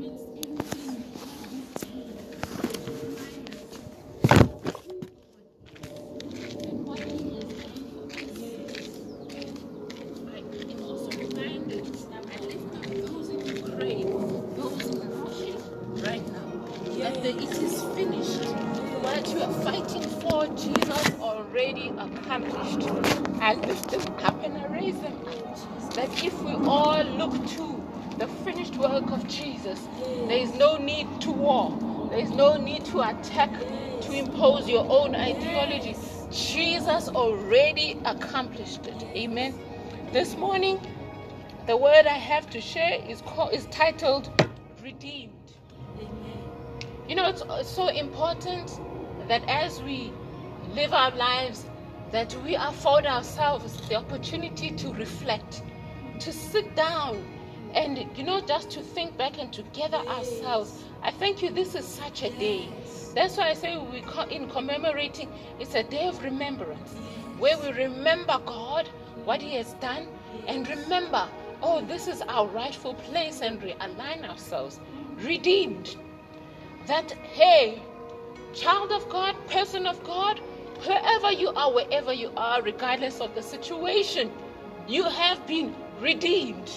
amidst already accomplished it. Amen. This morning, the word I have to share is called is titled redeemed. Amen. You know, it's uh, so important that as we live our lives, that we afford ourselves the opportunity to reflect, to sit down, and you know, just to think back and to gather ourselves. I thank you. This is such a day. That's why I say we in commemorating. It's a day of remembrance, where we remember God, what He has done, and remember, oh, this is our rightful place, and realign ourselves, redeemed that hey, child of God, person of God, wherever you are, wherever you are, regardless of the situation, you have been redeemed.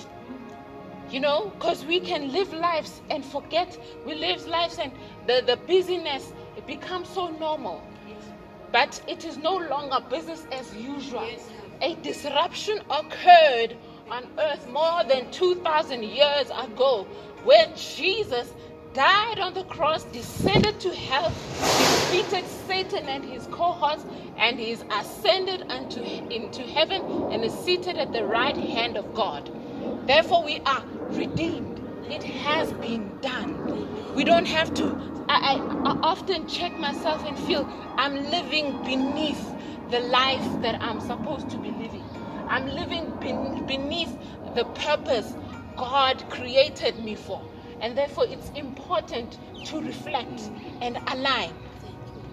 You know, because we can live lives and forget. We live lives and the, the busyness it becomes so normal. But it is no longer business as usual. A disruption occurred on earth more than 2,000 years ago where Jesus died on the cross, descended to hell, defeated Satan and his cohorts, and he is ascended unto, into heaven and is seated at the right hand of God. Therefore, we are redeemed. It has been done. We don't have to. I, I, I often check myself and feel I'm living beneath the life that I'm supposed to be living. I'm living ben- beneath the purpose God created me for. And therefore, it's important to reflect and align.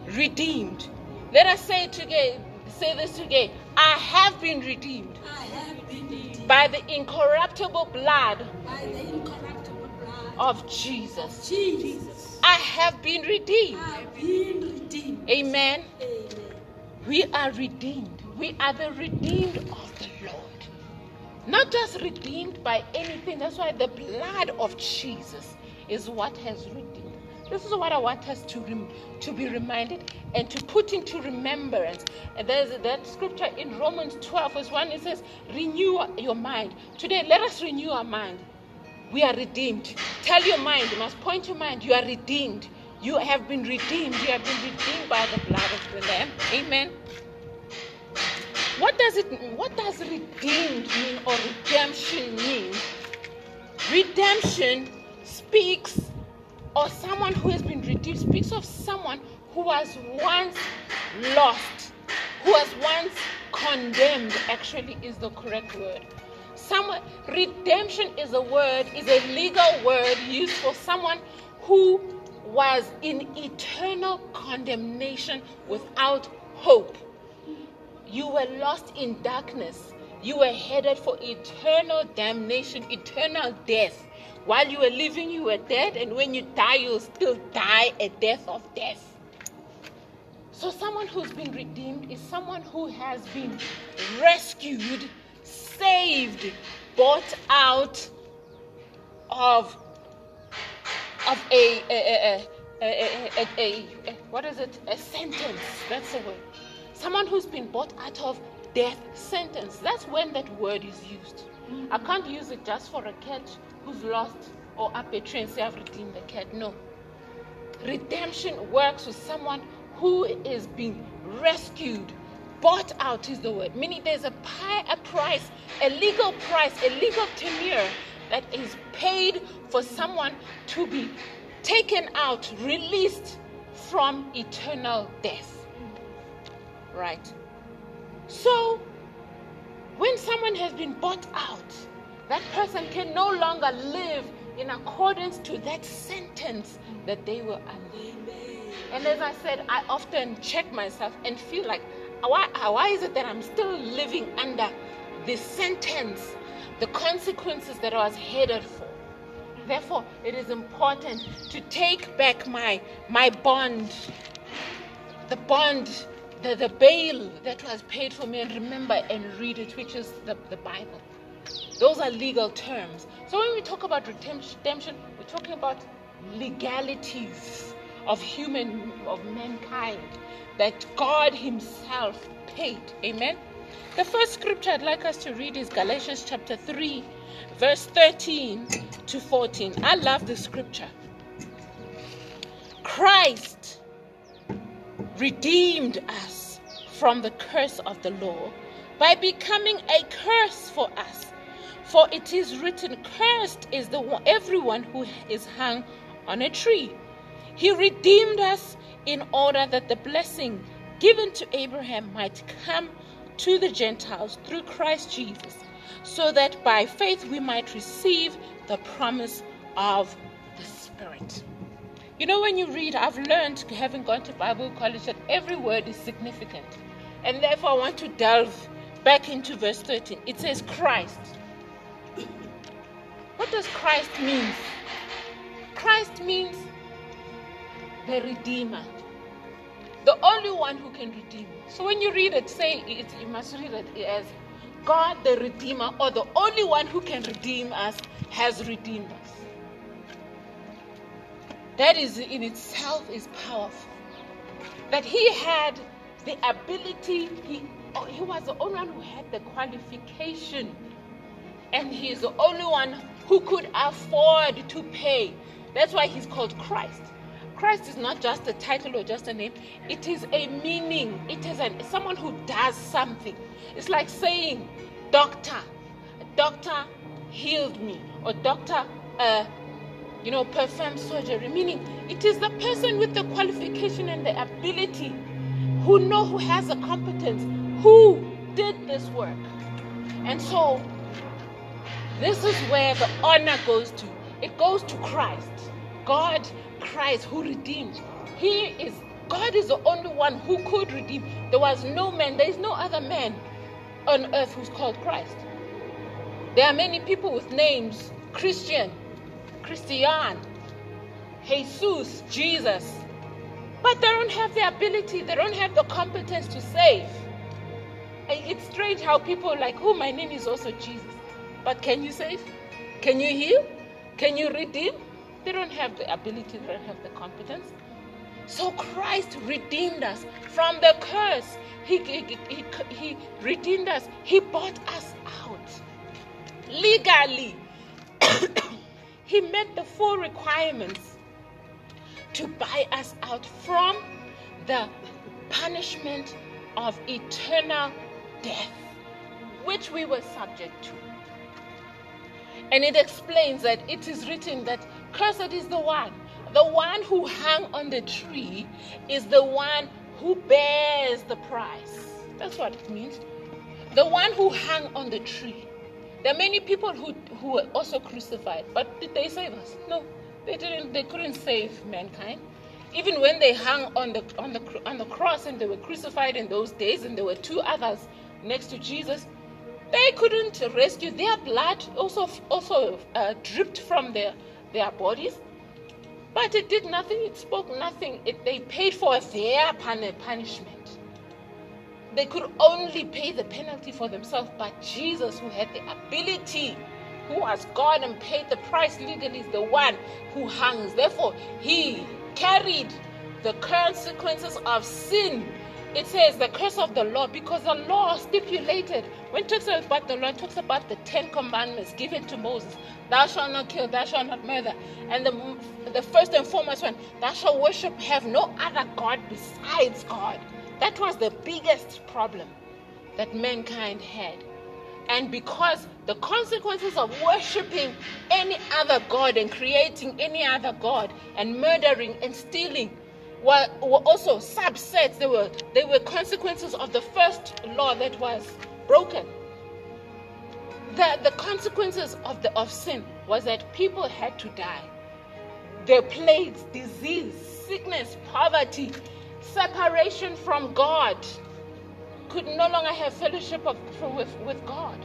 Redeemed. Let us say today, say this today. I have been redeemed I have been redeemed by the incorruptible blood by the incorruptible blood of Jesus. Jesus. I have been redeemed. Been redeemed. Amen. Amen. We are redeemed. We are the redeemed of the Lord. Not just redeemed by anything. That's why the blood of Jesus is what has redeemed. This is what I want us to rem- to be reminded and to put into remembrance. And there's that scripture in Romans 12, verse 1. It says, Renew your mind. Today, let us renew our mind. We are redeemed. Tell your mind, you must point your mind, you are redeemed. You have been redeemed. You have been redeemed by the blood of the Lamb. Amen. What does it mean? what does redeemed mean or redemption mean? Redemption speaks or someone who has been redeemed speaks of someone who was once lost, who was once condemned, actually is the correct word. Someone redemption is a word, is a legal word used for someone who was in eternal condemnation without hope. You were lost in darkness. You were headed for eternal damnation, eternal death. While you were living, you were dead, and when you die, you'll still die a death of death. So, someone who's been redeemed is someone who has been rescued, saved, bought out of of a a, a, a, what is it? A sentence. That's the word. Someone who's been bought out of death sentence. That's when that word is used. I can't use it just for a cat who's lost or up a and say I've redeemed the cat. No. Redemption works with someone who is being rescued, bought out is the word. Meaning there's a, pi- a price, a legal price, a legal tenure that is paid for someone to be taken out, released from eternal death. Right. So, when someone has been bought out, that person can no longer live in accordance to that sentence that they were under. And as I said, I often check myself and feel like, why, why is it that I'm still living under the sentence, the consequences that I was headed for? Therefore, it is important to take back my my bond, the bond, the, the bail that was paid for me, and remember and read it, which is the, the Bible. Those are legal terms. So when we talk about redemption, we're talking about legalities of human of mankind that God Himself paid. Amen. The first scripture I'd like us to read is Galatians chapter 3, verse 13 to 14. I love the scripture. Christ redeemed us from the curse of the law by becoming a curse for us. For it is written, Cursed is the one, everyone who is hung on a tree. He redeemed us in order that the blessing given to Abraham might come to the Gentiles through Christ Jesus, so that by faith we might receive the promise of the Spirit. You know, when you read, I've learned, having gone to Bible college, that every word is significant. And therefore, I want to delve back into verse 13. It says, Christ. What does Christ mean? Christ means the Redeemer, the only one who can redeem. So when you read it, say it, you must read it as God the Redeemer, or the only one who can redeem us has redeemed us. That is in itself is powerful. That he had the ability, he, he was the only one who had the qualification, and he is the only one who could afford to pay. That's why he's called Christ. Christ is not just a title or just a name, it is a meaning. It is an, someone who does something. It's like saying, Doctor, doctor healed me, or doctor, uh, you know, perform surgery. Meaning, it is the person with the qualification and the ability who know who has the competence, who did this work. And so, this is where the honor goes to. It goes to Christ. God, Christ, who redeemed. He is, God is the only one who could redeem. There was no man, there is no other man on earth who's called Christ. There are many people with names Christian, Christian, Jesus, Jesus. But they don't have the ability, they don't have the competence to save. It's strange how people like, oh, my name is also Jesus. But can you save? Can you heal? Can you redeem? They don't have the ability, they don't have the competence. So Christ redeemed us from the curse. He, he, he, he redeemed us. He bought us out legally. he met the full requirements to buy us out from the punishment of eternal death, which we were subject to. And it explains that it is written that cursed is the one. The one who hung on the tree is the one who bears the price. That's what it means. The one who hung on the tree. There are many people who, who were also crucified, but did they save us? No, they didn't. They couldn't save mankind. Even when they hung on the on the on the cross and they were crucified in those days, and there were two others next to Jesus, they couldn't rescue. Their blood also also uh, dripped from their their bodies, but it did nothing. It spoke nothing. It, they paid for their punishment. They could only pay the penalty for themselves, but Jesus, who had the ability, who was God and paid the price legally, is the one who hangs. Therefore, he carried the consequences of sin. It says the curse of the law because the law stipulated. When it talks about the law, it talks about the Ten Commandments given to Moses. Thou shalt not kill, thou shalt not murder. And the, the first and foremost one, thou shalt worship, have no other God besides God. That was the biggest problem that mankind had. And because the consequences of worshiping any other God and creating any other God and murdering and stealing were, were also subsets, they were, they were consequences of the first law that was broken. The, the consequences of, the, of sin was that people had to die. The plagues, disease, sickness, poverty, separation from God, could no longer have fellowship of, with, with God.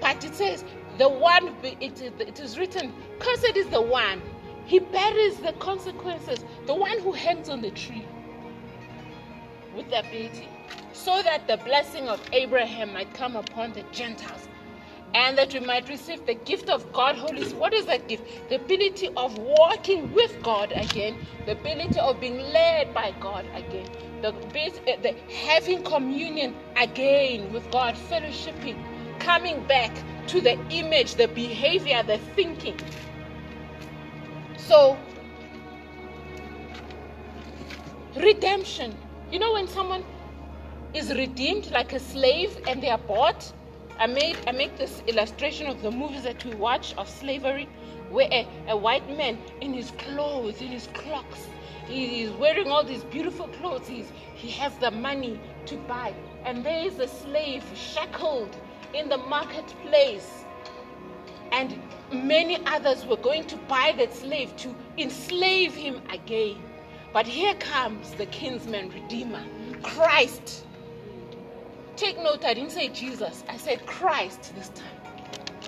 But it says, the one, it is, it is written, cursed is the one. He bears the consequences, the one who hangs on the tree with the ability, so that the blessing of Abraham might come upon the Gentiles and that we might receive the gift of God, Holy Spirit. What is that gift? The ability of walking with God again, the ability of being led by God again, the, eh, the having communion again with God, fellowshipping, coming back to the image, the behavior, the thinking. So, redemption. You know, when someone is redeemed like a slave and they are bought, I made I make this illustration of the movies that we watch of slavery, where a, a white man in his clothes, in his clocks, he is wearing all these beautiful clothes. He's, he has the money to buy, and there is a slave shackled in the marketplace, and many others were going to buy that slave to enslave him again. But here comes the kinsman redeemer, Christ Take note, I didn't say Jesus, I said Christ this time.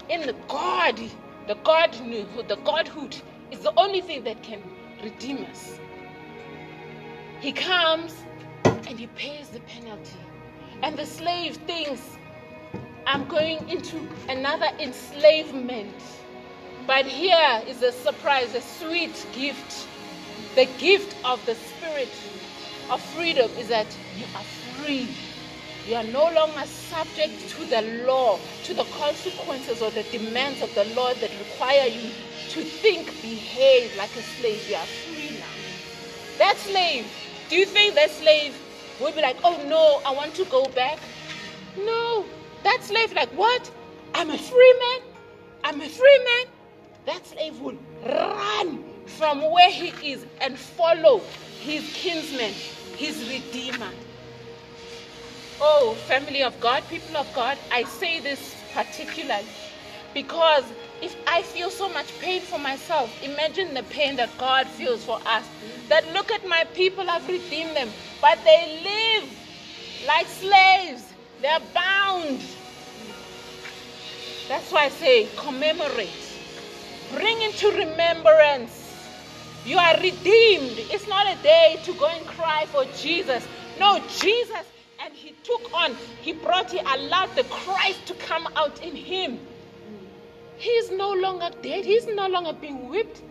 In the God, the God, the Godhood is the only thing that can redeem us. He comes and he pays the penalty. And the slave thinks, I'm going into another enslavement. But here is a surprise, a sweet gift. The gift of the Spirit of freedom is that you are free. You are no longer subject to the law, to the consequences or the demands of the law that require you to think, behave like a slave. You are free now. That slave, do you think that slave will be like, oh no, I want to go back? No. That slave, like, what? I'm a free man. I'm a free man. That slave will run from where he is and follow his kinsman, his redeemer. Oh, family of God, people of God, I say this particularly because if I feel so much pain for myself, imagine the pain that God feels for us. That look at my people, I've redeemed them, but they live like slaves, they're bound. That's why I say commemorate, bring into remembrance. You are redeemed. It's not a day to go and cry for Jesus. No, Jesus and he took on, he brought, he allowed the Christ to come out in him. He's no longer dead. He's no longer being whipped.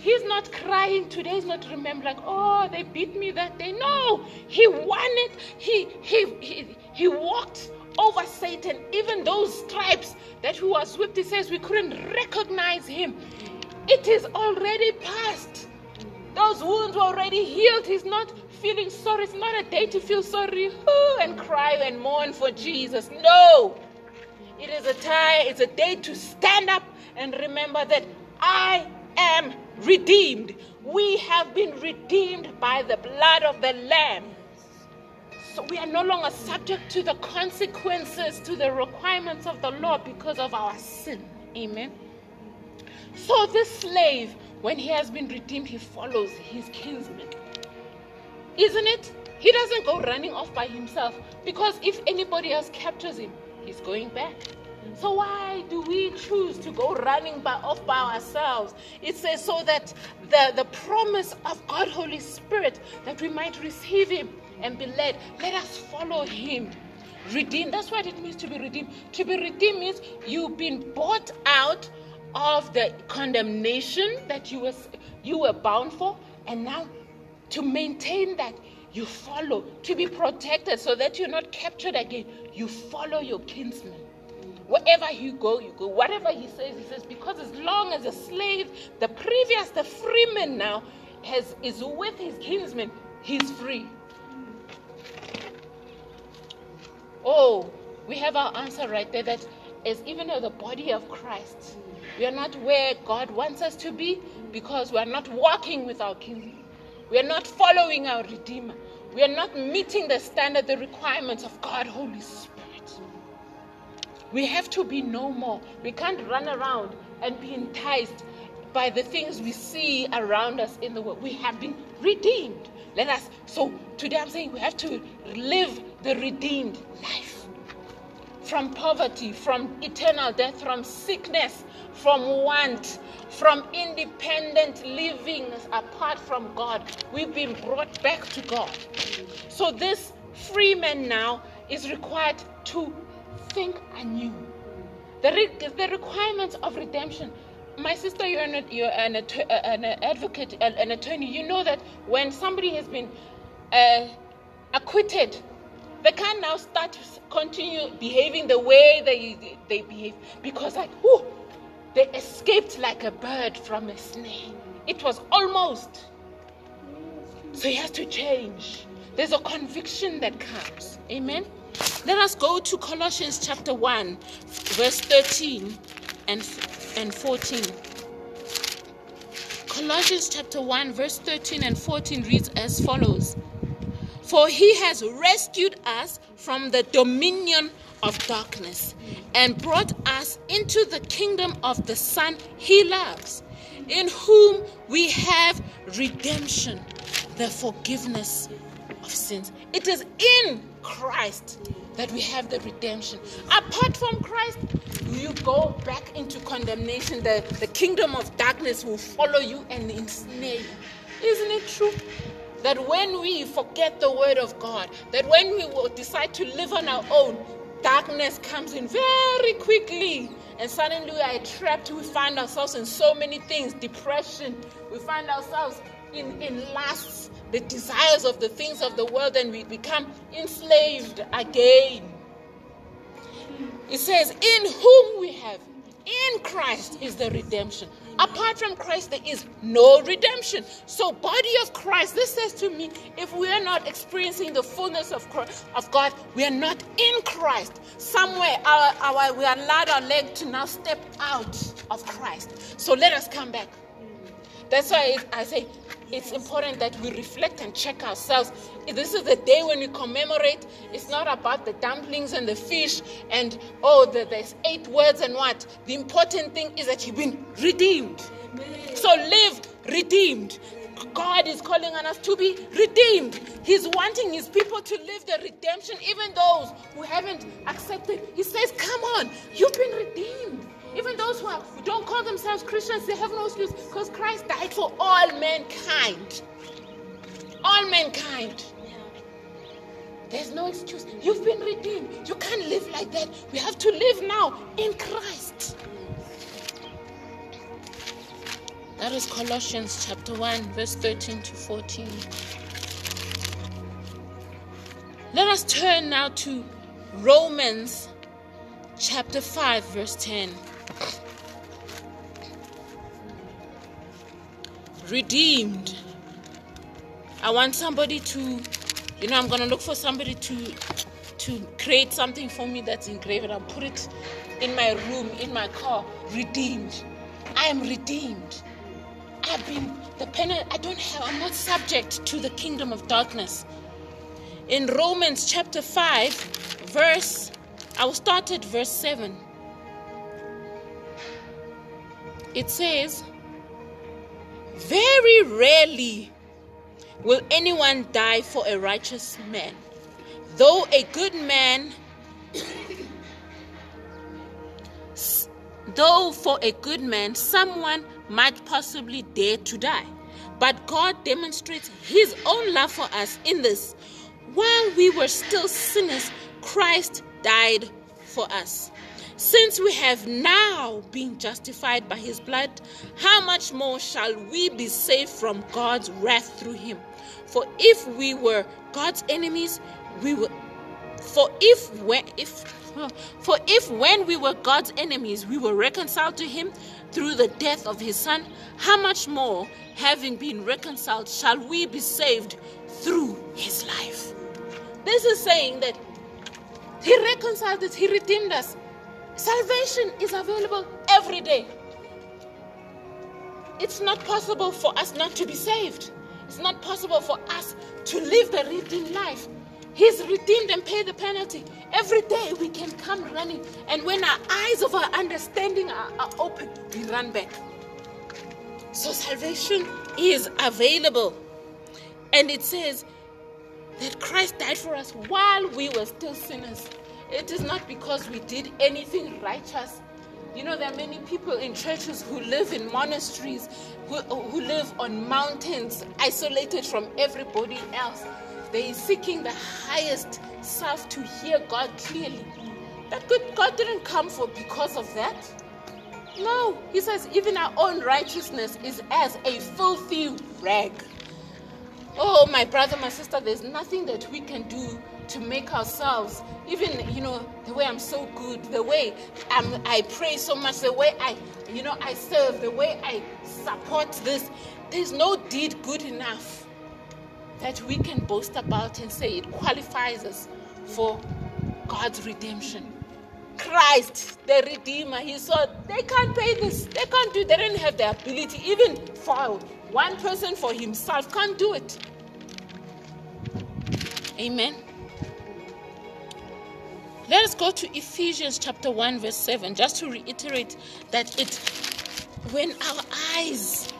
He's not crying today. He's not remembering, like, oh, they beat me that day. No, he won it. He he he, he walked over Satan. Even those stripes that he was whipped, he says we couldn't recognize him. It is already past. Those wounds were already healed. He's not feeling sorry. It's not a day to feel sorry and cry and mourn for Jesus. No. It is a time, it's a day to stand up and remember that I am redeemed. We have been redeemed by the blood of the Lamb. So we are no longer subject to the consequences, to the requirements of the law because of our sin. Amen. So this slave, when he has been redeemed, he follows his kinsman. Isn't it? He doesn't go running off by himself because if anybody else captures him, he's going back. So why do we choose to go running by, off by ourselves? It says so that the, the promise of God, Holy Spirit, that we might receive Him and be led. Let us follow Him. Redeemed. That's what it means to be redeemed. To be redeemed means you've been bought out of the condemnation that you were you were bound for, and now to maintain that, you follow. To be protected so that you're not captured again, you follow your kinsman. Wherever you go, you go. Whatever he says, he says, because as long as a slave, the previous, the freeman now, has is with his kinsman, he's free. Oh, we have our answer right there that as even as the body of Christ, we are not where God wants us to be because we are not walking with our kinsman. We are not following our Redeemer. We are not meeting the standard, the requirements of God, Holy Spirit. We have to be no more. We can't run around and be enticed by the things we see around us in the world. We have been redeemed. Let us, so today I'm saying we have to live the redeemed life. From poverty, from eternal death, from sickness, from want, from independent living apart from God. We've been brought back to God. So this free man now is required to think anew. The, re- the requirements of redemption. My sister, you're an, you're an, att- an advocate, an an attorney. You know that when somebody has been uh, acquitted, they can't now start to continue behaving the way they, they behave because, like, whoo, they escaped like a bird from a snare. It was almost. So he has to change. There's a conviction that comes. Amen. Let us go to Colossians chapter 1, verse 13 and, and 14. Colossians chapter 1, verse 13 and 14 reads as follows For he has rescued us from the dominion of darkness and brought us into the kingdom of the Son he loves, in whom we have redemption, the forgiveness of sins. It is in Christ that we have the redemption. Apart from Christ, you go back into condemnation. The, the kingdom of darkness will follow you and ensnare you. Isn't it true? That when we forget the word of God, that when we decide to live on our own, darkness comes in very quickly. And suddenly we are trapped. We find ourselves in so many things depression. We find ourselves in, in lusts, the desires of the things of the world, and we become enslaved again. It says, In whom we have, in Christ is the redemption. Apart from Christ, there is no redemption. So, body of Christ, this says to me, if we are not experiencing the fullness of Christ, of God, we are not in Christ. Somewhere, our, our, we allowed our leg to now step out of Christ. So, let us come back. That's why I say it's important that we reflect and check ourselves. This is the day when we commemorate. It's not about the dumplings and the fish and oh, the, there's eight words and what. The important thing is that you've been redeemed. So live redeemed. God is calling on us to be redeemed. He's wanting His people to live the redemption, even those who haven't accepted. He says, Come on, you've been redeemed. Even those who, are, don't call themselves Christians, they have no excuse because Christ died for all mankind. All mankind. There's no excuse. You've been redeemed. You can't live like that. We have to live now in Christ. That is Colossians chapter 1, verse 13 to 14. Let us turn now to Romans chapter 5, verse 10. Redeemed. I want somebody to, you know, I'm gonna look for somebody to to create something for me that's engraved. I'll put it in my room, in my car. Redeemed. I am redeemed. I've been the penal. I don't have. I'm not subject to the kingdom of darkness. In Romans chapter five, verse. I will start at verse seven. It says, "Very rarely will anyone die for a righteous man, though a good man." Though for a good man, someone might possibly dare to die. But God demonstrates His own love for us in this. While we were still sinners, Christ died for us. Since we have now been justified by His blood, how much more shall we be saved from God's wrath through Him? For if we were God's enemies, we were. For if when if for if when we were God's enemies, we were reconciled to him through the death of his son, how much more, having been reconciled, shall we be saved through his life? This is saying that he reconciled us, he redeemed us. Salvation is available every day. It's not possible for us not to be saved. It's not possible for us to live the redeemed life. He's redeemed and paid the penalty. Every day we can come running. And when our eyes of our understanding are, are open, we run back. So salvation is available. And it says that Christ died for us while we were still sinners. It is not because we did anything righteous. You know, there are many people in churches who live in monasteries, who, who live on mountains, isolated from everybody else. They are seeking the highest self to hear God clearly. That good God didn't come for because of that. No, he says even our own righteousness is as a filthy rag. Oh, my brother, my sister, there's nothing that we can do to make ourselves, even, you know, the way I'm so good, the way I'm, I pray so much, the way I, you know, I serve, the way I support this. There's no deed good enough that we can boast about and say it qualifies us for God's redemption. Christ, the Redeemer, He saw they can't pay this. They can't do. They don't have the ability, even for one person for himself, can't do it. Amen. Let us go to Ephesians chapter 1, verse 7, just to reiterate that it when our eyes,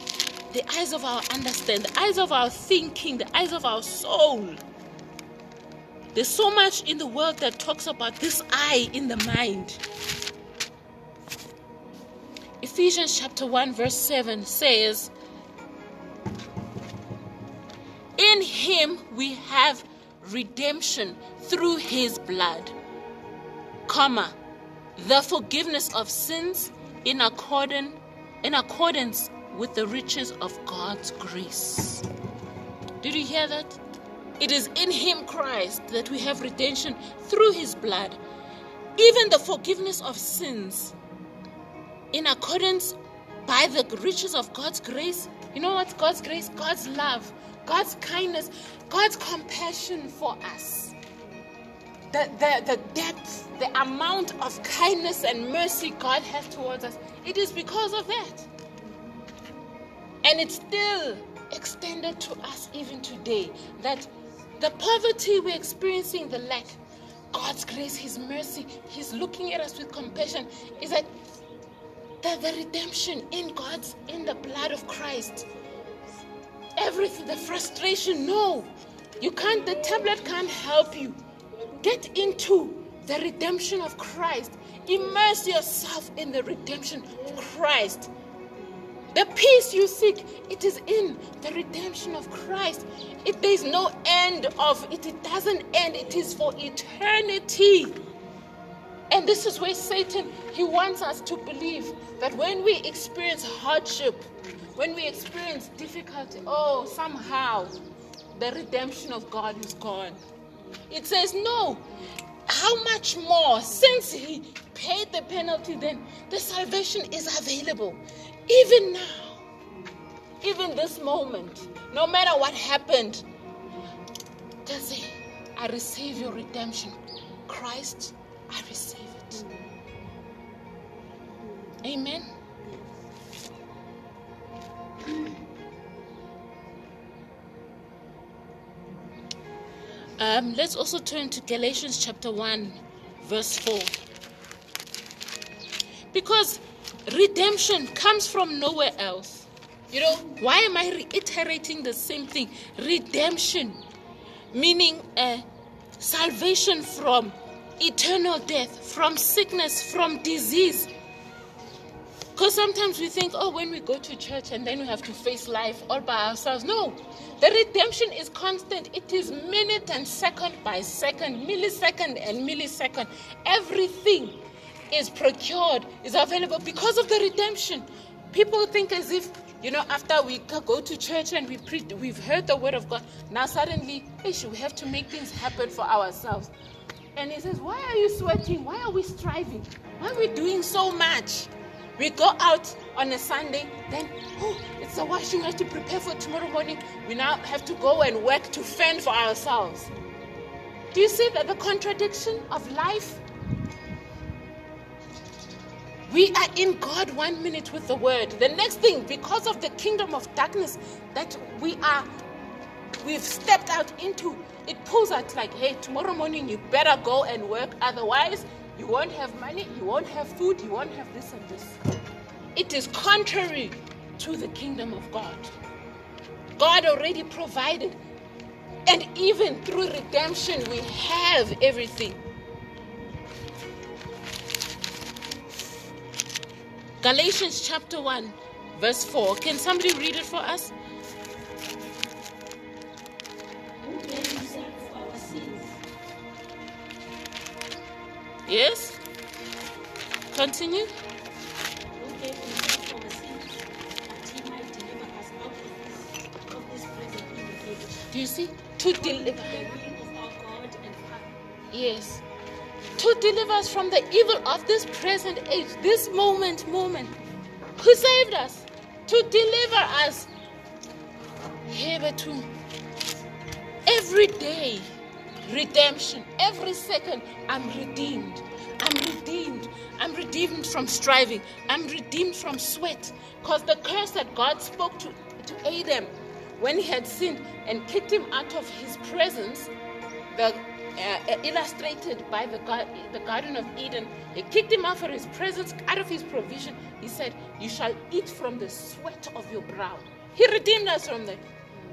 the eyes of our understanding, the eyes of our thinking, the eyes of our soul, there's so much in the world that talks about this eye in the mind. Ephesians chapter 1, verse 7 says, In him we have redemption through his blood, comma, the forgiveness of sins in accordance, in accordance with the riches of God's grace. Did you hear that? It is in him, Christ, that we have redemption through his blood, even the forgiveness of sins in accordance by the riches of God's grace. You know what? God's grace, God's love, God's kindness, God's compassion for us. The, the, the depth, the amount of kindness and mercy God has towards us, it is because of that. And it's still extended to us even today that the poverty we're experiencing, the lack, God's grace, His mercy, He's looking at us with compassion, is that the, the redemption in God's, in the blood of Christ. Everything, the frustration, no. You can't, the tablet can't help you. Get into the redemption of Christ. Immerse yourself in the redemption of Christ. The peace you seek, it is in the redemption of Christ. It there is no end of it. It doesn't end. It is for eternity. And this is where Satan he wants us to believe that when we experience hardship, when we experience difficulty, oh, somehow the redemption of God is gone. It says no. How much more since he paid the penalty then the salvation is available. Even now, even this moment, no matter what happened, just say, I receive your redemption. Christ, I receive it. Amen. Um, let's also turn to Galatians chapter 1, verse 4. Because redemption comes from nowhere else. You know, why am I reiterating the same thing? Redemption, meaning uh, salvation from eternal death, from sickness, from disease. Because sometimes we think, oh, when we go to church and then we have to face life all by ourselves. No, the redemption is constant. It is minute and second by second, millisecond and millisecond. Everything is procured, is available because of the redemption. People think as if, you know, after we go to church and we pre- we've heard the word of God, now suddenly, ish, we have to make things happen for ourselves. And he says, Why are you sweating? Why are we striving? Why are we doing so much? We go out on a Sunday, then, oh, it's a washing, we have to prepare for tomorrow morning. We now have to go and work to fend for ourselves. Do you see that the contradiction of life? We are in God one minute with the word. The next thing, because of the kingdom of darkness that we are, we've stepped out into, it pulls out like, hey, tomorrow morning you better go and work. Otherwise, you won't have money, you won't have food, you won't have this and this. It is contrary to the kingdom of God. God already provided. And even through redemption, we have everything. Galatians chapter 1, verse 4. Can somebody read it for us? Yes? Continue. Do you see? To deliver. Yes. To deliver us from the evil of this present age, this moment, moment. Who saved us? To deliver us. Every day, redemption. Every second, I'm redeemed. I'm redeemed. I'm redeemed from striving. I'm redeemed from sweat. Because the curse that God spoke to, to Adam when he had sinned and kicked him out of his presence, the uh, illustrated by the, the Garden of Eden. He kicked him out of his presence, out of his provision. He said, You shall eat from the sweat of your brow. He redeemed us from that.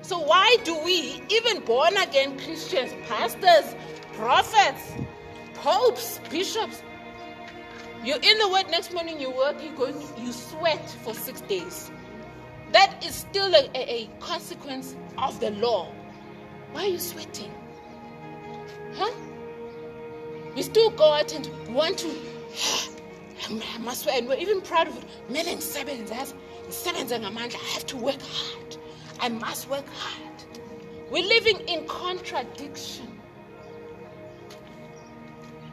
So, why do we, even born again Christians, pastors, prophets, popes, bishops, you're in the word next morning, you work, you go, you sweat for six days. That is still a, a, a consequence of the law. Why are you sweating? Huh? We still go out and want to. I must swear, and we're even proud of it. Men and sevens, sevens and Amanda, I have to work hard. I must work hard. We're living in contradiction.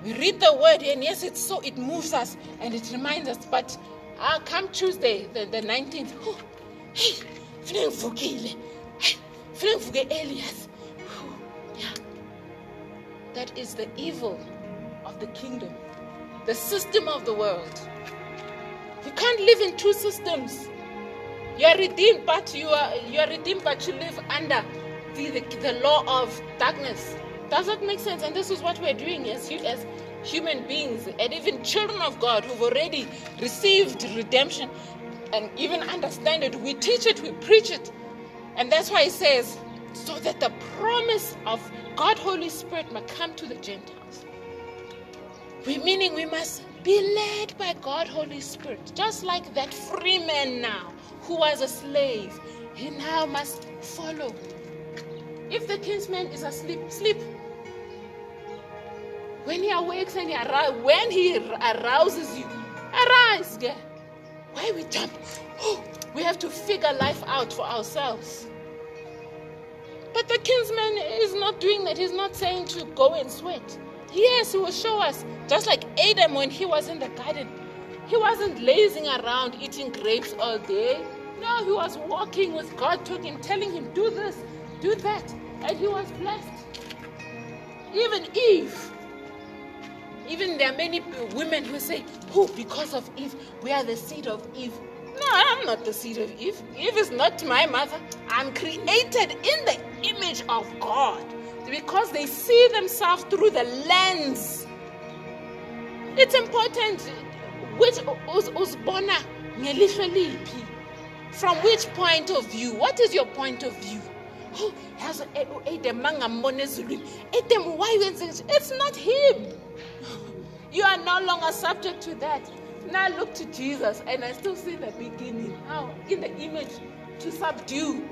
We read the word, and yes, it's so it moves us and it reminds us. But uh, come Tuesday, the, the 19th, oh, hey, feeling vukile, hey, feeling vuke Elias. That is the evil of the kingdom, the system of the world. You can't live in two systems. You are redeemed, but you are you are redeemed, but you live under the, the, the law of darkness. Does that make sense? And this is what we're doing as as human beings and even children of God who've already received redemption and even understand it. We teach it, we preach it. And that's why it says, so that the promise of God Holy Spirit may come to the Gentiles. We meaning we must be led by God Holy Spirit, just like that free man now who was a slave. He now must follow. If the kinsman is asleep, sleep. When he awakes and he arouses, when he arouses you, arise, girl. Why we jump? Oh, we have to figure life out for ourselves. But the kinsman is not doing that. He's not saying to go and sweat. Yes, he will show us. Just like Adam when he was in the garden. He wasn't lazing around eating grapes all day. No, he was walking with God, talking, telling him, do this, do that. And he was blessed. Even Eve. Even there are many uh, women who say, Oh, because of Eve, we are the seed of Eve. No, I'm not the seed of Eve. Eve is not my mother. I'm created in the image of God because they see themselves through the lens. It's important which from which point of view what is your point of view oh yazi Adam mangambona ezulwini Adam why it's not him. You are no longer subject to that. Now look to Jesus and I still see the beginning. How? In the image to subdue.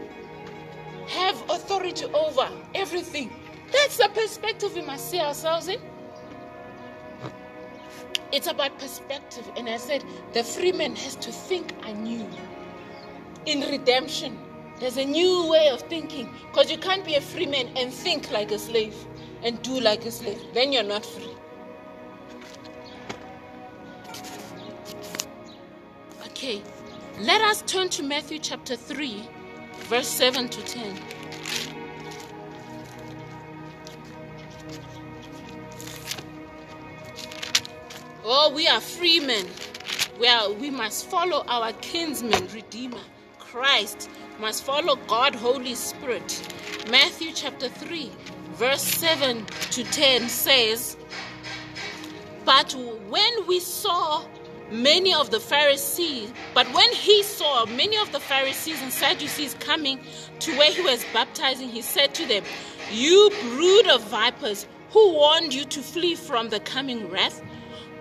Have authority over everything. That's the perspective we must see ourselves in. It's about perspective. And I said, the free man has to think anew. In redemption, there's a new way of thinking. Because you can't be a free man and think like a slave and do like a slave. Then you're not free. Okay, let us turn to Matthew chapter 3, verse 7 to 10. Oh, we are free men. We, are, we must follow our kinsman, Redeemer, Christ. Must follow God, Holy Spirit. Matthew chapter 3, verse 7 to 10 says, But when we saw many of the Pharisees, but when he saw many of the Pharisees and Sadducees coming to where he was baptizing, he said to them, You brood of vipers, who warned you to flee from the coming wrath?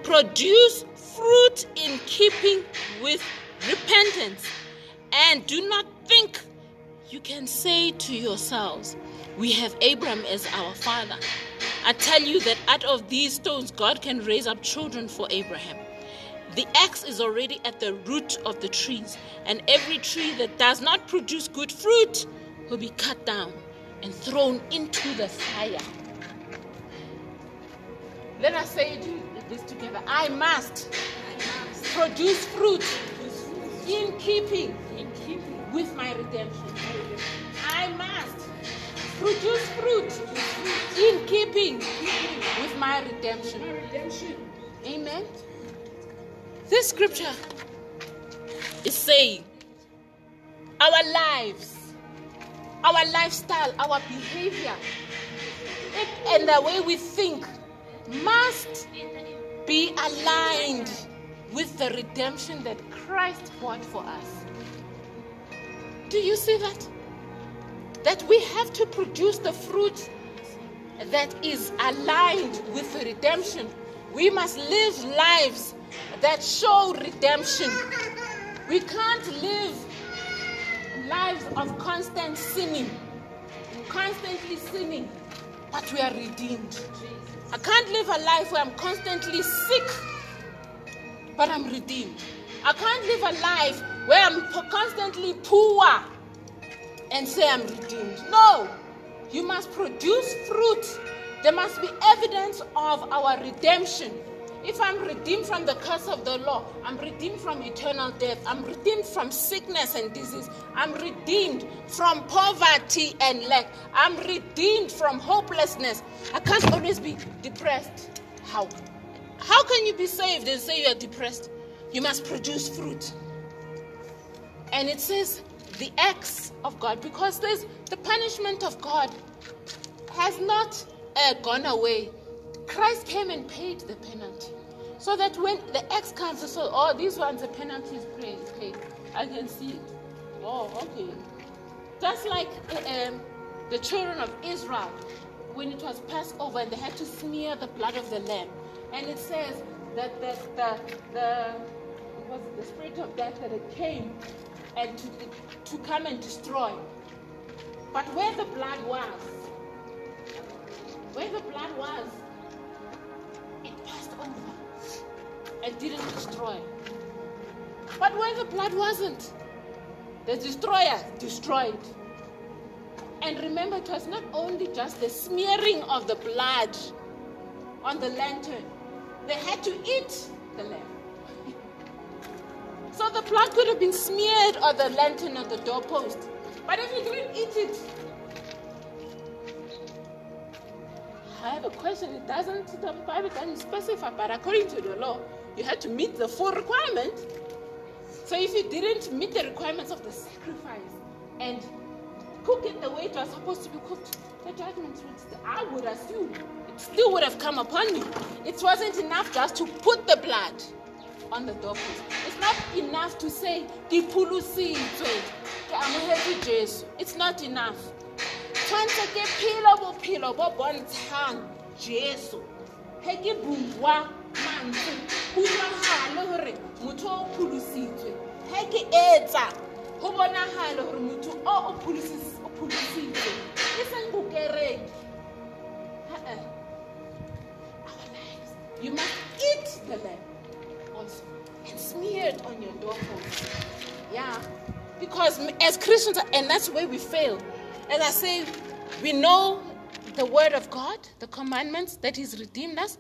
produce fruit in keeping with repentance. And do not think you can say to yourselves, We have Abraham as our father. I tell you that out of these stones, God can raise up children for Abraham. The axe is already at the root of the trees, and every tree that does not produce good fruit will be cut down and thrown into the fire. Let us say this together I must produce fruit in keeping with my redemption. I must produce fruit in keeping with my redemption. Amen. This scripture is saying our lives, our lifestyle, our behavior, and the way we think must be aligned with the redemption that Christ bought for us. Do you see that? That we have to produce the fruit that is aligned with redemption. We must live lives that show redemption. We can't live lives of constant sinning, constantly sinning, but we are redeemed. I can't live a life where I'm constantly sick, but I'm redeemed. I can't live a life where I'm constantly poor and say I'm redeemed. No, you must produce fruit. There must be evidence of our redemption. If I'm redeemed from the curse of the law, I'm redeemed from eternal death, I'm redeemed from sickness and disease, I'm redeemed from poverty and lack, I'm redeemed from hopelessness. I can't always be depressed. How? How can you be saved and say you are depressed? You must produce fruit. And it says the acts of God because there's the punishment of God has not uh, gone away. Christ came and paid the penalty. So that when the ex comes, so oh, these ones the penalty is paid. Okay, I can see it. Oh, okay. Just like uh, um, the children of Israel, when it was Passover and they had to smear the blood of the lamb, and it says that the the, the was the spirit of death that it came and to, to come and destroy. But where the blood was, where the blood was, it passed over and didn't destroy. But where the blood wasn't, the destroyer destroyed. And remember, it was not only just the smearing of the blood on the lantern, they had to eat the lamb. So the blood could have been smeared on the lantern or the doorpost. But if you didn't eat it, I have a question. It doesn't, the Bible doesn't specify, but according to the law, you had to meet the full requirement. So if you didn't meet the requirements of the sacrifice and cook it the way it was supposed to be cooked, the judgment would, I would assume, it still would have come upon you. It wasn't enough just to put the blood on the doorpost. It's not enough to say, Dipulusitswe, ke amohetse Jesu. It's not enough. Tshwantse ke phelo bophelo bo bontshang Jesu. He ke bua mantswe, ho utlwahale hore motho o pholositswe. He ke etsa, ho bonahale hore motho o o pholositswe. E seng bokereki. You must eat the lamb and smeared on your doorpost. Yeah. Because as Christians, and that's where we fail. As I say, we know the word of God, the commandments that He's redeemed us,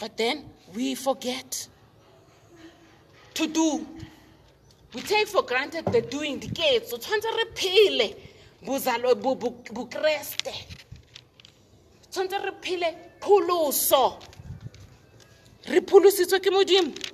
but then we forget to do. We take for granted the doing, the gates. So tshwantse re phele bozalo bokreste. Tshwantse re phele pholoso. Re pholositswe ke.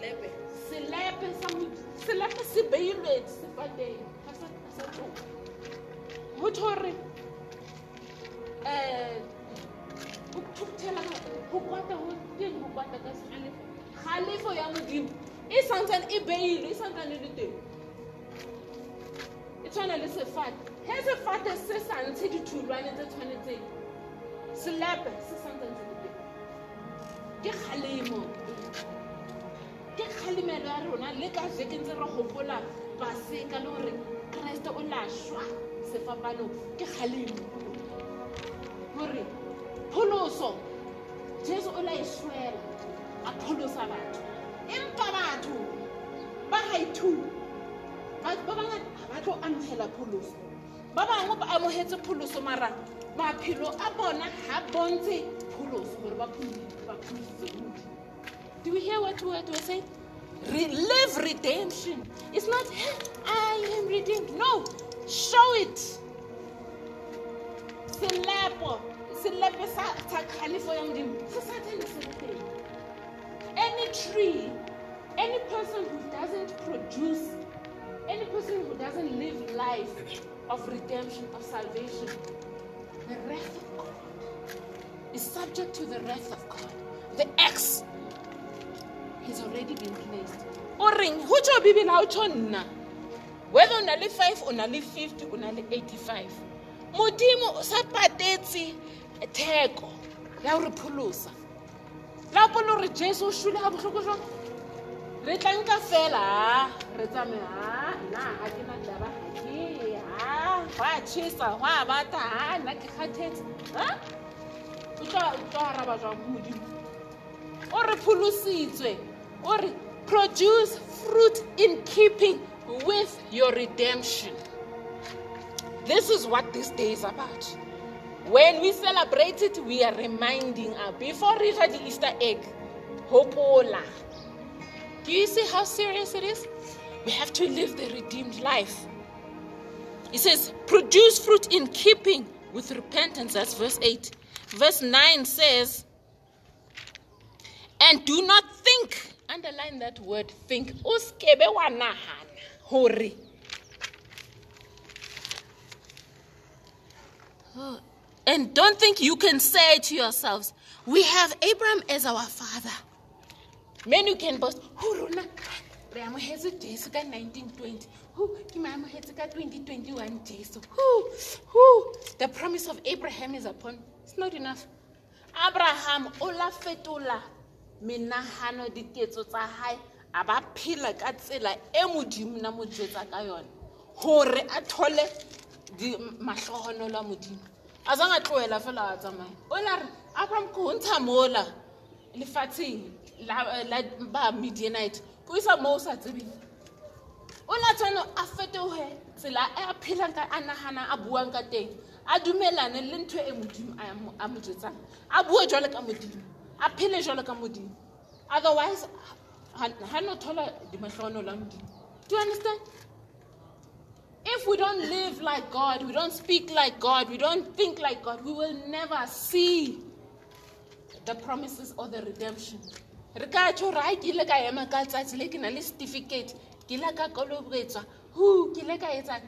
selepe. Sa selepe se beilwe sefateng ga sa ga sa tloga go tho gore um go thuthela go kwata go teng go kwata ka segalefo galefo ya modimo e santsane e beilwe e santsane le teng. E tshwana le sefate. Ge sefate se sa ntshe ditholwane tse tshwanetseng. Selepe se santsane se le teng. Ke kgalemo ke kgalemelo ya rona le ka jeke ntse re gopola paseka le gore keresete o lašwa sefapanong ke kgalemo. Gore pholoso jesu o la e swela a pholosa batho. Empa batho ba gaithu batho ba bangata ga ba tlo amogela pholoso. Ba bangwe ba amogetse pholoso mara maphelo a bona ga bontshe pholoso gore ba modimo Do we hear what we say? Re- live redemption. It's not "Hey, I am redeemed. No, show it. Selepo, selepe sa sa khalifo ya modimo. Se sa tshela se le teng. Any tree, any person who doesn't produce, any person who doesn't live life of redemption, of salvation, the wrath of God is subject to the wrath of God. The X has already been placed. O reng ho tjho bibele ha o tjho nna? Whether o na le 5 o na le 50 o na le 85 modimo o sa patetse theko ya ho re pholosa. La polo gore jesu o shule ga botlhoko jwang? Re tla nka fela ha re tsamaye ha nna ga ke na taba ga ke ha go a tšhesa go a bata ha nna ke kgathetse ha o tlo araba jwang go modimo? O re pholositswe o re produce fruit in keeping with your redemption. This is what this day is about. When we celebrate it we are reminding us before we the easter egg hopola. Do you see how serious it is? We have to live the redeemed life. It says produce fruit in keeping with repentance that's verse 8 verse 9 says and do not think underline that word think o skebe wa nahana hore. Oh, and don't think you can say to yourselves. We have abraham as our father. Many can boast "Ho, rona re amohetse jesu ka 1920 Ho, ke amohetse ka 2021 jesu. Ho, ho, the promise of abraham is upon it's not enough. Abraham o la fetola menahano diketso tsa hae a ba phela ka tsela e modimo na mo jetsa ka yone gore a thole mahlohonolo a modimo. A zang a tlohela fela a tsamaya. O la re abraham ko ho ntsha mola lefatsheng la ba medianite ko isa moo o sa tsebeng. O la tshwane a fetoge tsela e a phelang ka a nagana a buang ka teng. A dumelane le ntho e modimo a mo- mo jetsang a bue jwalo ka modimo a phele jwalo ka modimo. Otherwise ha no thola dimahlohonolo a modimo. Do you understand? If we don't live like God, we don't speak like God, we don't think like God, we will never see the promises or the redemption. Re ka tjho re ha ke ile ka ema ka tsatsi le ke na le certificate ke ile ka kolobetswa hu ke ile ka etsa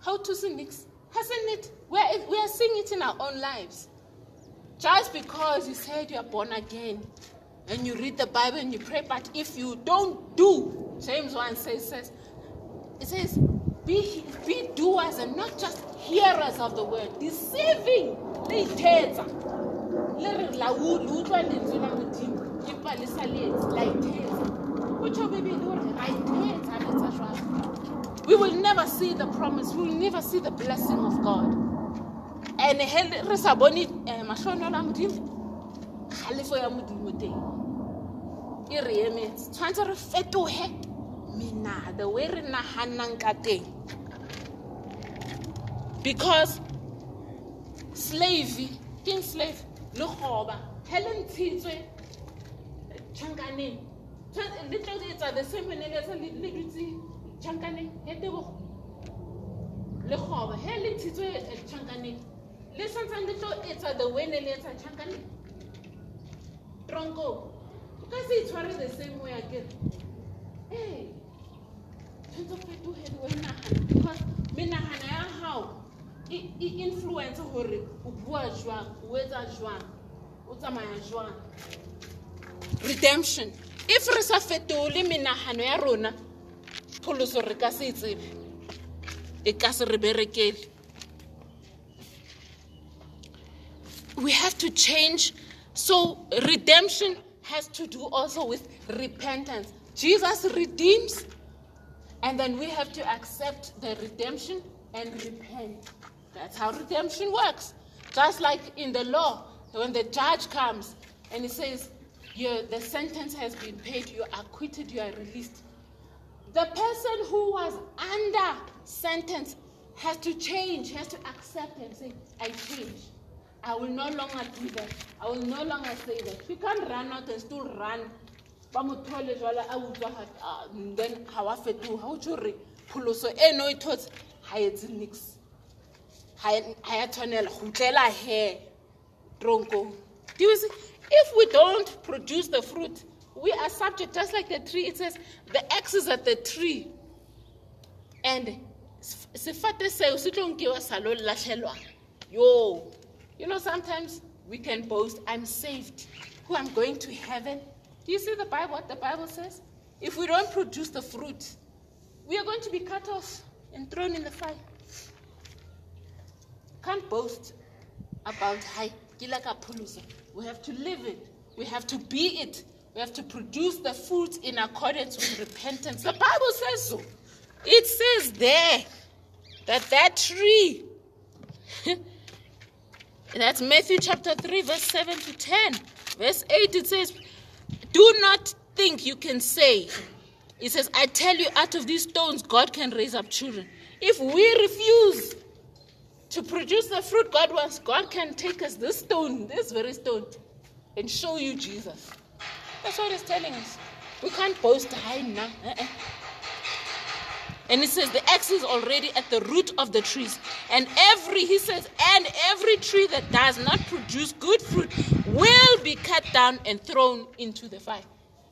how to sin nix hasn't it we are, we are seeing it in our own lives just because you said you are born again and you read the bible and you pray but if you don't do james 1 says says it says, be, be doers and not just hearers of the word, deceiving. Le ithetsa. We will never see the promise, we will never see the blessing of God. And le- re sa bone eh, mahlohonolo a Modimo, kgalefo ya Modimo teng. e re emetse. Tshwanetse re fetoge mena the way re naganang ka teng. Because slave ke eng slave le goba ge le ntshitswe tšhankaneng le tlo etsa the same ne le dutse tšhankaneng ya tebogo. Le goba ge le ntshitswe tšhankaneng le santsane le tlo etsa the way ne le etsa tšhankaneng tronko o ka se itshware the same way akere? Ee tshwanetse o fetoge le wena nagana because menagano ya gago e e influence gore o bua jwang o etsa jwang o tsamaya jwang. Redemption if re sa fetole menagano ya rona pholoso re ka se e tsebe e ka se re berekele we have to change. So redemption has to do also with repentance. Jesus redeems and then we have to accept the redemption and repent. That's how redemption works. Just like in the law when the judge comes and he says the sentence has been paid you are acquitted you are released. The person who was under sentence has to change, has to accept and say, I change. I will no longer do that. I will no longer say that. You can't run out and still run. ba mo thole jwale a utlwa ha- ah, then ga wa fetoga o tse no e thotse ga etse nix. Ga ya tshwanela go tlela he tronkong. Do you see? If we don't produce the fruit we are subject just like the tree it says the x is at the tree. And sef- sefate seo se tlo nkewa sa you know sometimes we can boast i'm saved. Who i'm going to heaven? Do you see the bible what the bible says? If we don't produce the fruit we are going to be cut off and thrown in the fire. Can't boast about hi ke la ka pholosa. We have to live it. We have to be it. We have to produce the fruit in accordance with repentance. The bible says so. It says there that that tree that's matthew chapter 3 verse 7 to 10 verse 8 it says do not think you can say it says i tell you out of these stones god can raise up children if we refuse to produce the fruit God wants, God can take us this stone, this very stone, and show you Jesus. That's what He's telling us. We can't boast high now. Uh-uh. And He says the axe is already at the root of the trees, and every He says, and every tree that does not produce good fruit will be cut down and thrown into the fire.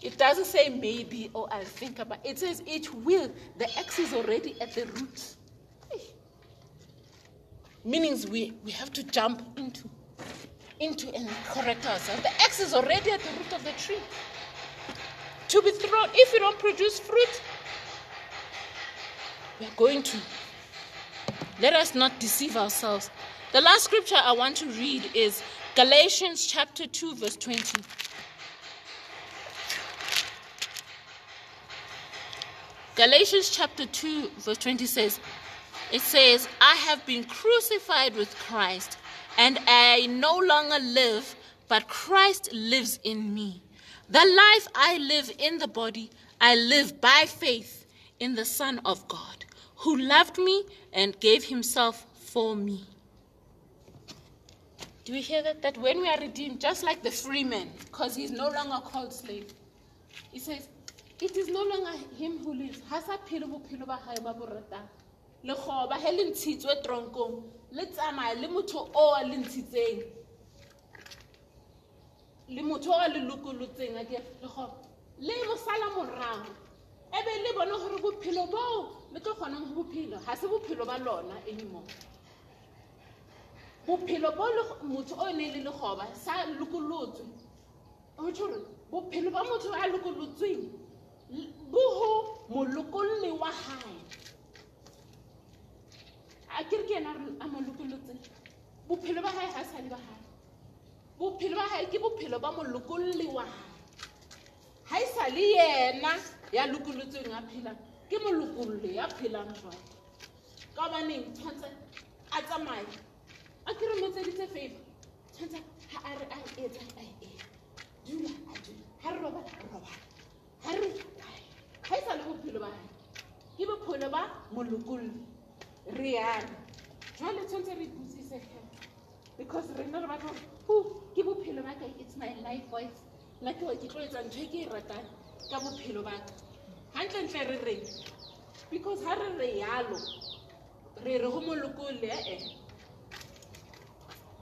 It doesn't say maybe or I'll think about. It says it will. The axe is already at the root. Hey meanings we, we have to jump into into and correct ourselves. The axe is already at the root of the tree. To be thrown, if you don't produce fruit, we are going to. Let us not deceive ourselves. The last scripture I want to read is Galatians chapter 2, verse 20. Galatians chapter 2, verse 20 says, it says, I have been crucified with Christ, and I no longer live, but Christ lives in me. The life I live in the body, I live by faith in the Son of God, who loved me and gave himself for me. Do we hear that? That when we are redeemed, just like the free man, because he's no longer called slave, he says, It is no longer him who lives. Lekgoba he le ntshitswe tronkong le tsamaya le motho o a le ntshitseng le motho o a le lokolotseng a lekgoba le le bone gore bophelo boo le tlo kgonang go bophelo. Ga se bophelo ba lona anymore. Bophelo bo motho o ne le lekgoba sa lokolotswe. O tšho gore bophelo ba motho a lokolotsweng bo go molokolli wa gae a ke re ke ena a re- a mo lokolotseng. Bophelo ba gae ga e sa le ba gae bophelo ba gae ke bophelo ba molokolli wa gae ga e sa le yena ya lokolotsweng a phelang ke molokolli ya phelang jwale. Ka baneng tshwanetse a tsamaye a ke re metseditse fela tshwanetse ga a re a etsa a etsa. Dula a dula ga re robala a robala. Ga re ga e sa le bophelo ba gae ke bophelo ba molokolli re yana jwale tshwanetse re iputsise he because rena re batla hu ke bophelo ba ka it's my life voice nna ke tlo etsa ntho e ke e ratang ka bophelo ba ka gantlentle re reng? Because ga re re yalo re re go molokole ee.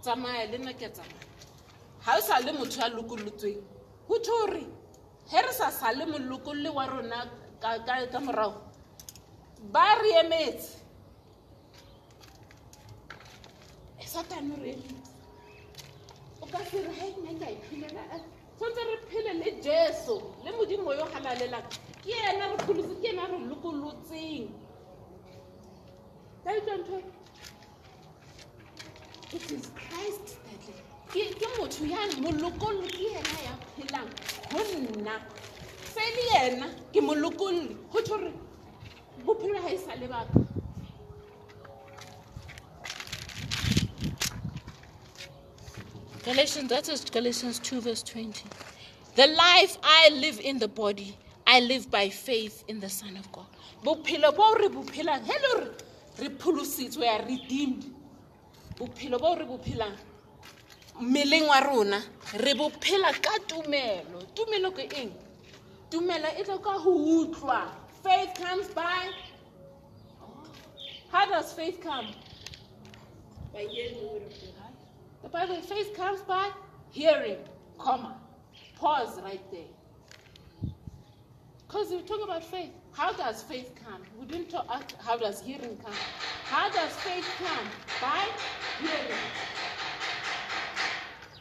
Tsamaya le nna ke tsamaya. Ga o sa le motho ya lokolotsweng go tho gore ge re sa sale molokolle wa rona ka- morago ba re emetse. E satane re emetse. O ka se re hai nna ke a iphelela tshwanetse re phele le jesu le modimo yo halalelang it is christ that ke motho ya molokolo ke yena ya phelang. Go nna se le yena ke molokolli go tsho re bophelo ga e sa le baka Galatians, that is Galatians 2, verse 20. The life I live in the body, I live by faith in the Son of God. bophelo bo re bo phelang he re pholositswe we are redeemed bophelo bo re bo phelang mmeleng wa rona re bo ka tumelo tumelo ke eng tumelo e tla ka go utlwa faith comes by how does faith come By hearing the word of God. The Bible faith comes by hearing, comma. Pause right there. Because we talk about faith. How does faith come? We didn't talk ask how does hearing come. How does faith come? By hearing.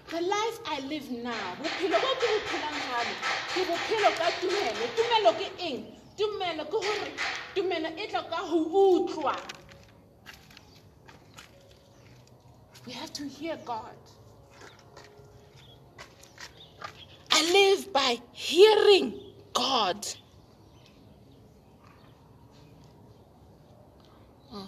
The life I live now, bophelo bo ke bo phelang jalo, ke bophelo ka tumelo. Tumelo ke eng? Tumelo ke hore tumelo e tla ka ho utlwa. We have to hear God. I live by hearing God. Oh,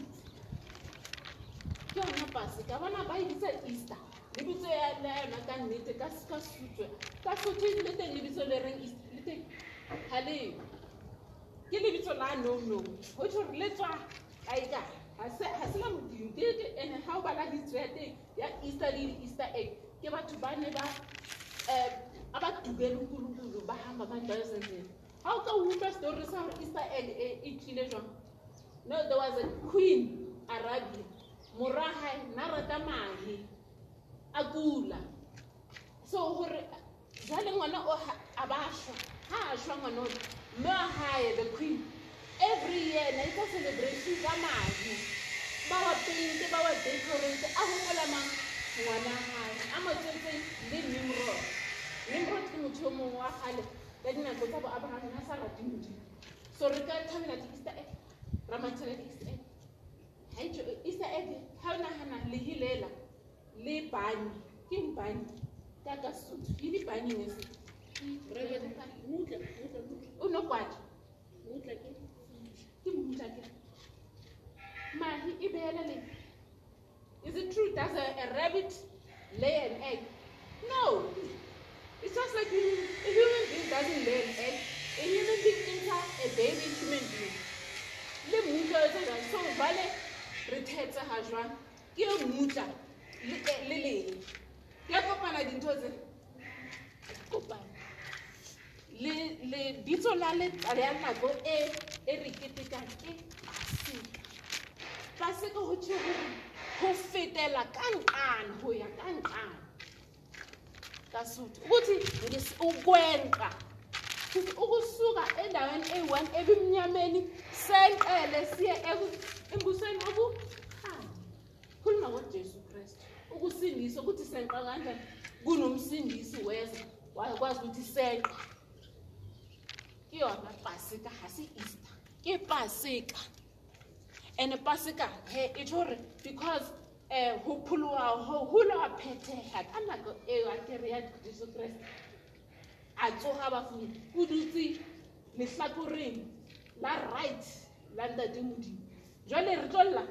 ke yona pase ka bona ba e easter. Lebitso la yona ka nnete ka sutswe ka sotho le teng lebitso le reng le teng ga leo ke lebitso la nono go tho re le tswa kae kae? Ga se modimo. Ene ga o bala ditso ya teng ya easter le di-easter egg ke batho ba ne ba um a ba tubele kulukulu ba hamba madolesenteng ga o ka utlwa story sa gore easter egg e tlile jwang? No there was a queen arabia moraga nna rata mahe a kula. So gore jale ngwana o a ba shwa ga a shwa ngwana ole mme wa gae the queen. Every year na etsa celebration ka mahe. Ba wa pente ba wa decorate a gopola mang? Ngwana gae a motsetseng le nimrod. Nimrod ke motho yo mongwe wa gale ka dinako tsa bo abraham a sa rate modimo. So re ka thabela di-easter egg ra matshela di-easter egg Ha oh, e tjho- easter egg ha o nagana lehilela le bane ke bane ka ka sotho ke dibaneng ese o no kwata ke mmutla ke? Mahi e behela le? Is it true? Does a, a rabbit lay an egg? No. It's just like you, a human being doesn't lay an egg. A human being enter a baby human being. Le mmutla o jwang so jwale re thetse ga jwang? Ke yo mmutla e- le leng? Ke kopana dintho tse? Kopana. Le bitso la le ya nako e e re ketekang ke paseka. Paseka go tšho gore go fetela ka nkane go ya ka nkane ka sotho. Ukuthi ukwenqa ukuthi ukusuka endaweni eyi-one ebimnyameni senqele siye embusweni obukhanya khuluma ngojesu kristu. Ukusindisa ukuthi senqa kanjani? Kunomsindisi weza wakwazi ukuthi senqa ke yona paseka ga se easter. Ke paseka and paseka he tšho gore because um go phologa go gola wa phethega ka nako eo a kere ya jesu kreste a tsoga bafumi o dutse lehlakoreng la right la ntate modimo jale re tlolla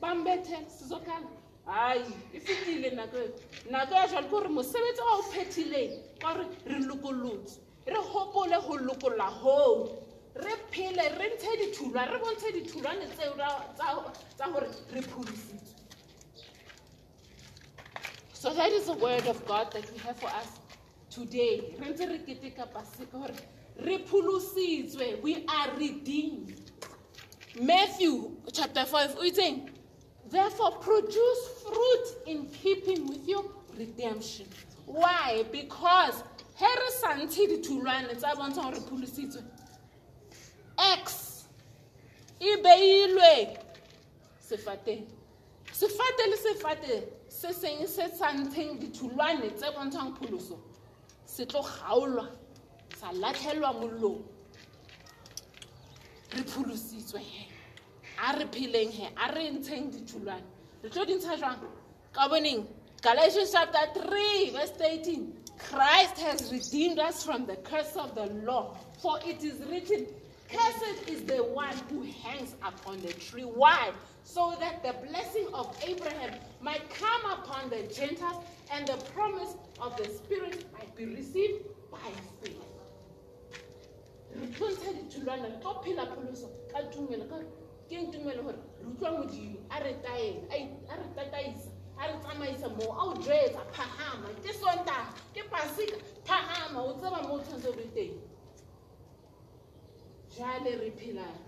bambethe sizokhala hayi e fetile nako eo. Nako ya jale ke gore mosebetsi wa o phethileng ka gore re lokolotse re gopole go lokolla goo re phele re ntshe ditholwa re bontshe ditholwane tseo tsa gore re pholositswe so that is the word of god that we have for us today. We are redeemed. Matthew chapter 5 o itseng? Therefore produce fruit in keeping with your redemption. Why? Because he re sa ntshe ditholwane tsa bontsha gore re pholositswe. X e beilwe sefateng. Sefate le sefate se seng se sa ntsheng ditholwane tse bontshang pholoso se tlo kgaolwa sa latlhelwa mollong. Re pholositswe he a re pheleng he a re ntsheng ditholwane. Re tlo dintsha jwang? Ka boneng galatians chapter 3 verse 18 christ has redeemed us from the curse of the law for it is written cursed is the one who hangs upon the tree. Why? So that the blessing of abraham might come upon the gentiles and the promise of the spirit might be received by faith jale re phelang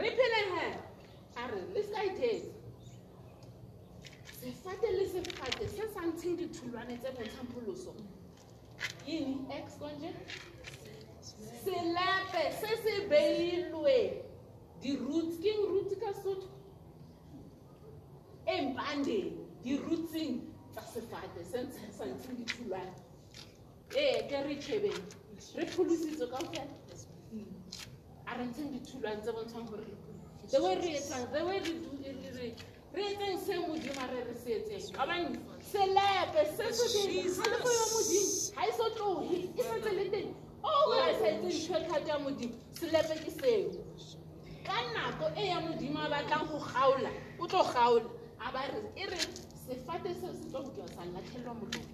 re pheleng he a re le ska ithetse sefate le sefate se sa ntsheng ditholwane tse bontshang pholoso. Eng ex konje? Selepe se se beilwe. Di-roots ke eng roots ka sotho? Empandeng di-rootseng tsa sefate se sa ntsheng ditholwane. Ee ke re tšhebeng re pholositswe ka fela a re ntsheng ditholwane tse bontshang gore the way re etsang the way re etseng se modimo a re re se etseng? Kabane selepe se se halefo ya modimo ga e so tloge e setse le teng. O ga e sa etse ntho e thata ya modimo selepe ke seo. Ka nako e ya modimo a batlang go gaola o tlo gaola a ba re e re sefate seo se tlo botla sa latlhelwa molong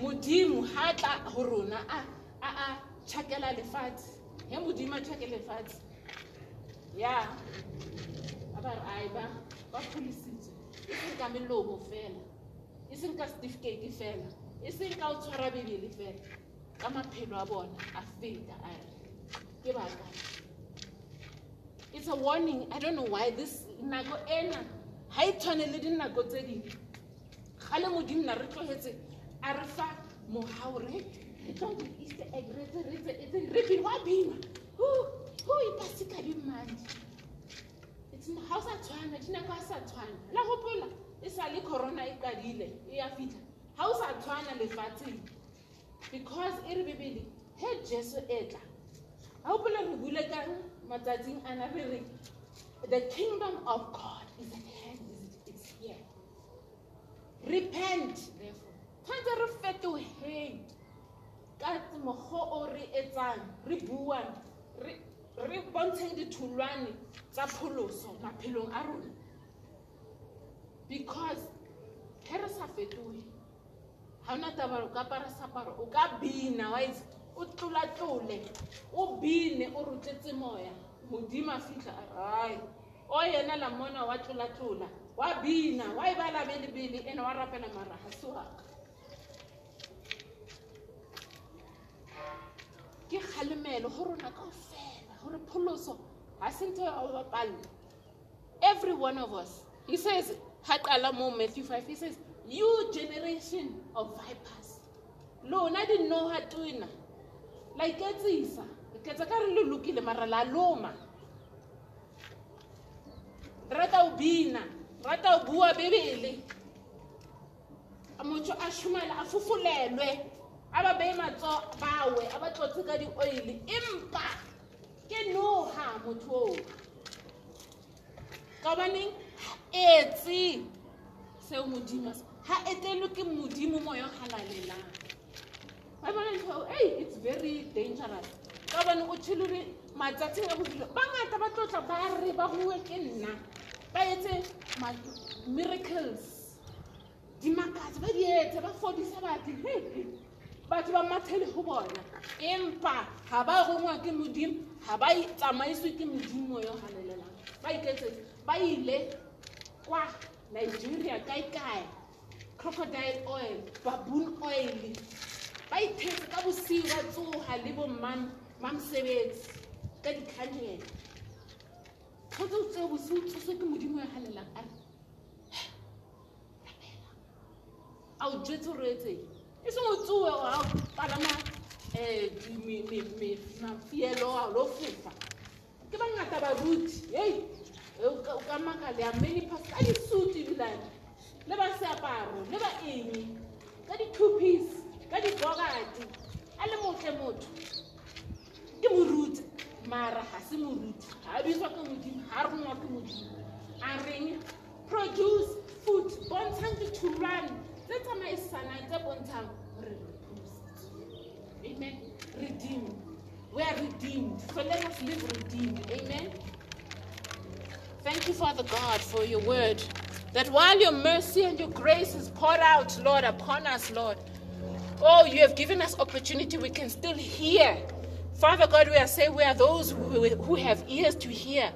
modimo ha tla ho rona a a a tjhakela lefatshe. He modimo a tjhake lefatshe. Ya ba re ai ba ba pholisitswe e seng ka melomo fela e seng ka certificate fela e seng ka o tshwara bebele fela. Ka maphelo a bona a feta a ke baka it's a warning. I don't know why this nako ena ha e tshwane le dinako tse dingwe ga le modimo na re tlogetse a re fa mogao re re tlo go easter egg re tse re tse etse re bin wa bina. Hu hu ipasika di mandi. It's ha o sa tshwana dinako a sa tshwana. La gopola e sa le corona e qadile e ya fitlha ha o sa tshwana lefatsheng because e re bebele he jesu e tla. Ha gopola re bule ka matsatsing ana re re the kingdom of god is at hand it's here. Repent therefore tshwanetse re fetoheng ka mokgwa o re etsang re buang re- bontsheng ditholwane tsa pholoso maphelong a rona. Because ge re sa fetohe ga ona taba o ka apara seaparo o ka bina wa itse o tlolatlole o bine o rotetse moya modimo a fitlha ai o yena la mona wa tlolatlola wa bina wa e belebele ene wa rapela maraga se waka ke kgalemelo go rona kao fela gore pholoso ga se ntho ya go bapalla. Every one of us he says ha qala mo matthew 5 he says you generation of vipers lona dinoga tona la iketsisa. Iketsa ka re le lokile mara la loma. Rata o bina rata o bua bebele. Motho a šomela a fofulelwe a ba beye matso bawe a ba tlotse ka di-oile empa ke noha motho oo. Ka hobaneng? Ha etse seo modimo ha etelwe ke modimo moya o halalelang ba bona ntho ei it's very dangerous. Ka hobane o tshele ore matsatsing a bophelo bangata ba tlotla ba re ba bue ke nna. Ba etse miracles dimakatso ba di etse ba fodisa batho. Batho ba mathele ho bona. Empa ha ba rongwa ke modimo ha ba tsamaiswe ke modimo yo halelelang ba iketsetse ba ile kwa nigeria kae kae? Crocodile oil baboon oil. Ba ithetse ka bosiu ba tsoga le bomman mamosebetsi ka dikhanele tlhotse o tseo bosiu tsoswe ke modimo yo halelang a re a o jetse gore etseng e seng o tsoe wa palama um mafielo a lo fofa ke bangata baruti ei o ka- o ka maka le a many pas ka disuti ebilane le ba seaparo le ba eng? Ka di-two piece ka dibogati a le motle motho. Ke moruti mara ga se moruti. Ga a bitswa ke modimo ga rongwa ke modimo. A reng produce food bontshang ditholwane amen redeemed we are redeemed so let us live redeemed amen Thank you, Father God, for your word. That while your mercy and your grace is poured out, Lord, upon us, Lord, oh, you have given us opportunity, we can still hear. Father God, we are saying we are those who, who have ears to hear.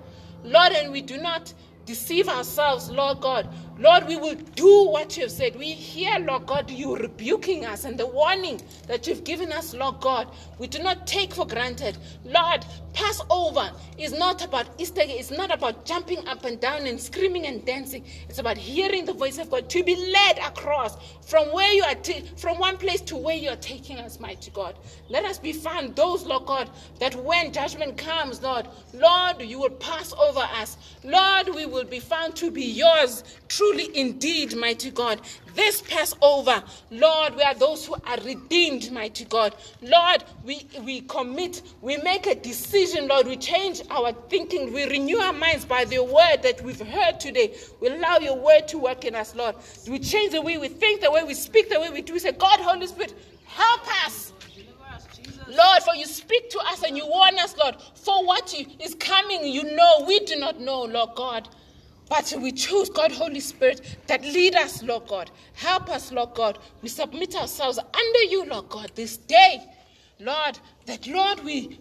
Lord, and we do not deceive ourselves, Lord God. Lord, we will do what you have said. We hear, Lord God, you rebuking us and the warning that you've given us, Lord God. We do not take for granted. Lord, Passover is not about Easter, it's not about jumping up and down and screaming and dancing. It's about hearing the voice of God to be led across from where you are, ta- from one place to where you are taking us, mighty God. Let us be found those, Lord God, that when judgment comes, Lord, Lord, you will pass over us. Lord, we will be found to be yours, truly indeed, mighty God. This Passover, Lord, we are those who are redeemed, mighty God. Lord, we, we commit, we make a decision, Lord. We change our thinking, we renew our minds by the word that we've heard today. We allow your word to work in us, Lord. We change the way we think, the way we speak, the way we do. We say, God, Holy Spirit, help us. Lord, for you speak to us and you warn us, Lord, for what is coming, you know, we do not know, Lord God. But we choose, God, Holy Spirit, that lead us, Lord God. Help us, Lord God. We submit ourselves under you, Lord God, this day. Lord, that, Lord, we,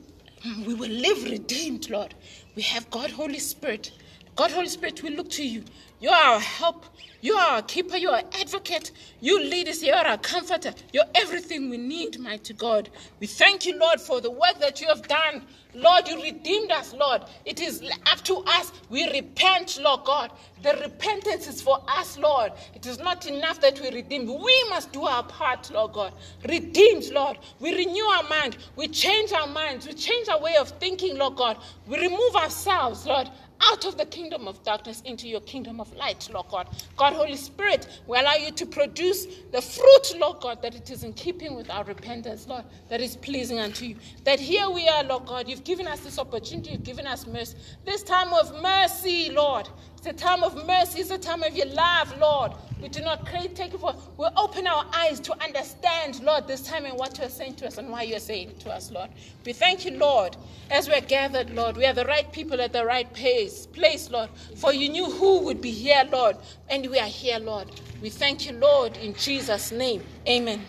we will live redeemed, Lord. We have God, Holy Spirit. God, Holy Spirit, we look to you. You are our help. You are our keeper. You are our advocate. You lead us. You are our comforter. You're everything we need, mighty God. We thank you, Lord, for the work that you have done. Lord, you redeemed us, Lord. It is up to us. We repent, Lord God. The repentance is for us, Lord. It is not enough that we redeem. We must do our part, Lord God. Redeemed, Lord. We renew our mind. We change our minds. We change our way of thinking, Lord God. We remove ourselves, Lord, out of the kingdom of darkness into your kingdom of light, Lord God. God, Holy Spirit, we allow you to produce the fruit, Lord God, that it is in keeping with our repentance, Lord, that is pleasing unto you. That here we are, Lord God, you've given us this opportunity, you've given us mercy. This time of mercy, Lord. It's a time of mercy, it's a time of your love, Lord. We do not take it for, we open our eyes to understand, Lord, this time and what you are saying to us and why you are saying to us, Lord. We thank you, Lord, as we are gathered, Lord. We are the right people at the right place, place, Lord. For you knew who would be here, Lord, and we are here, Lord. We thank you, Lord, in Jesus' name. Amen.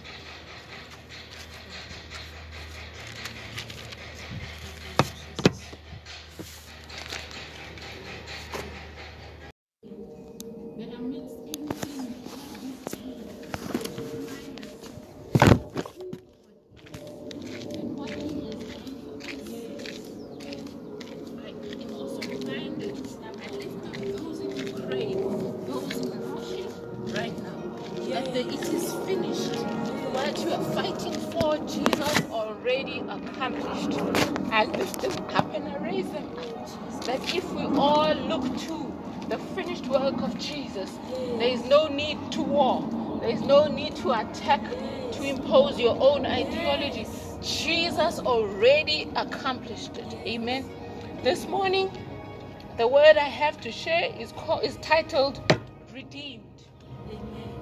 Accomplished it. Amen. This morning, the word I have to share is called, is titled redeemed. Amen.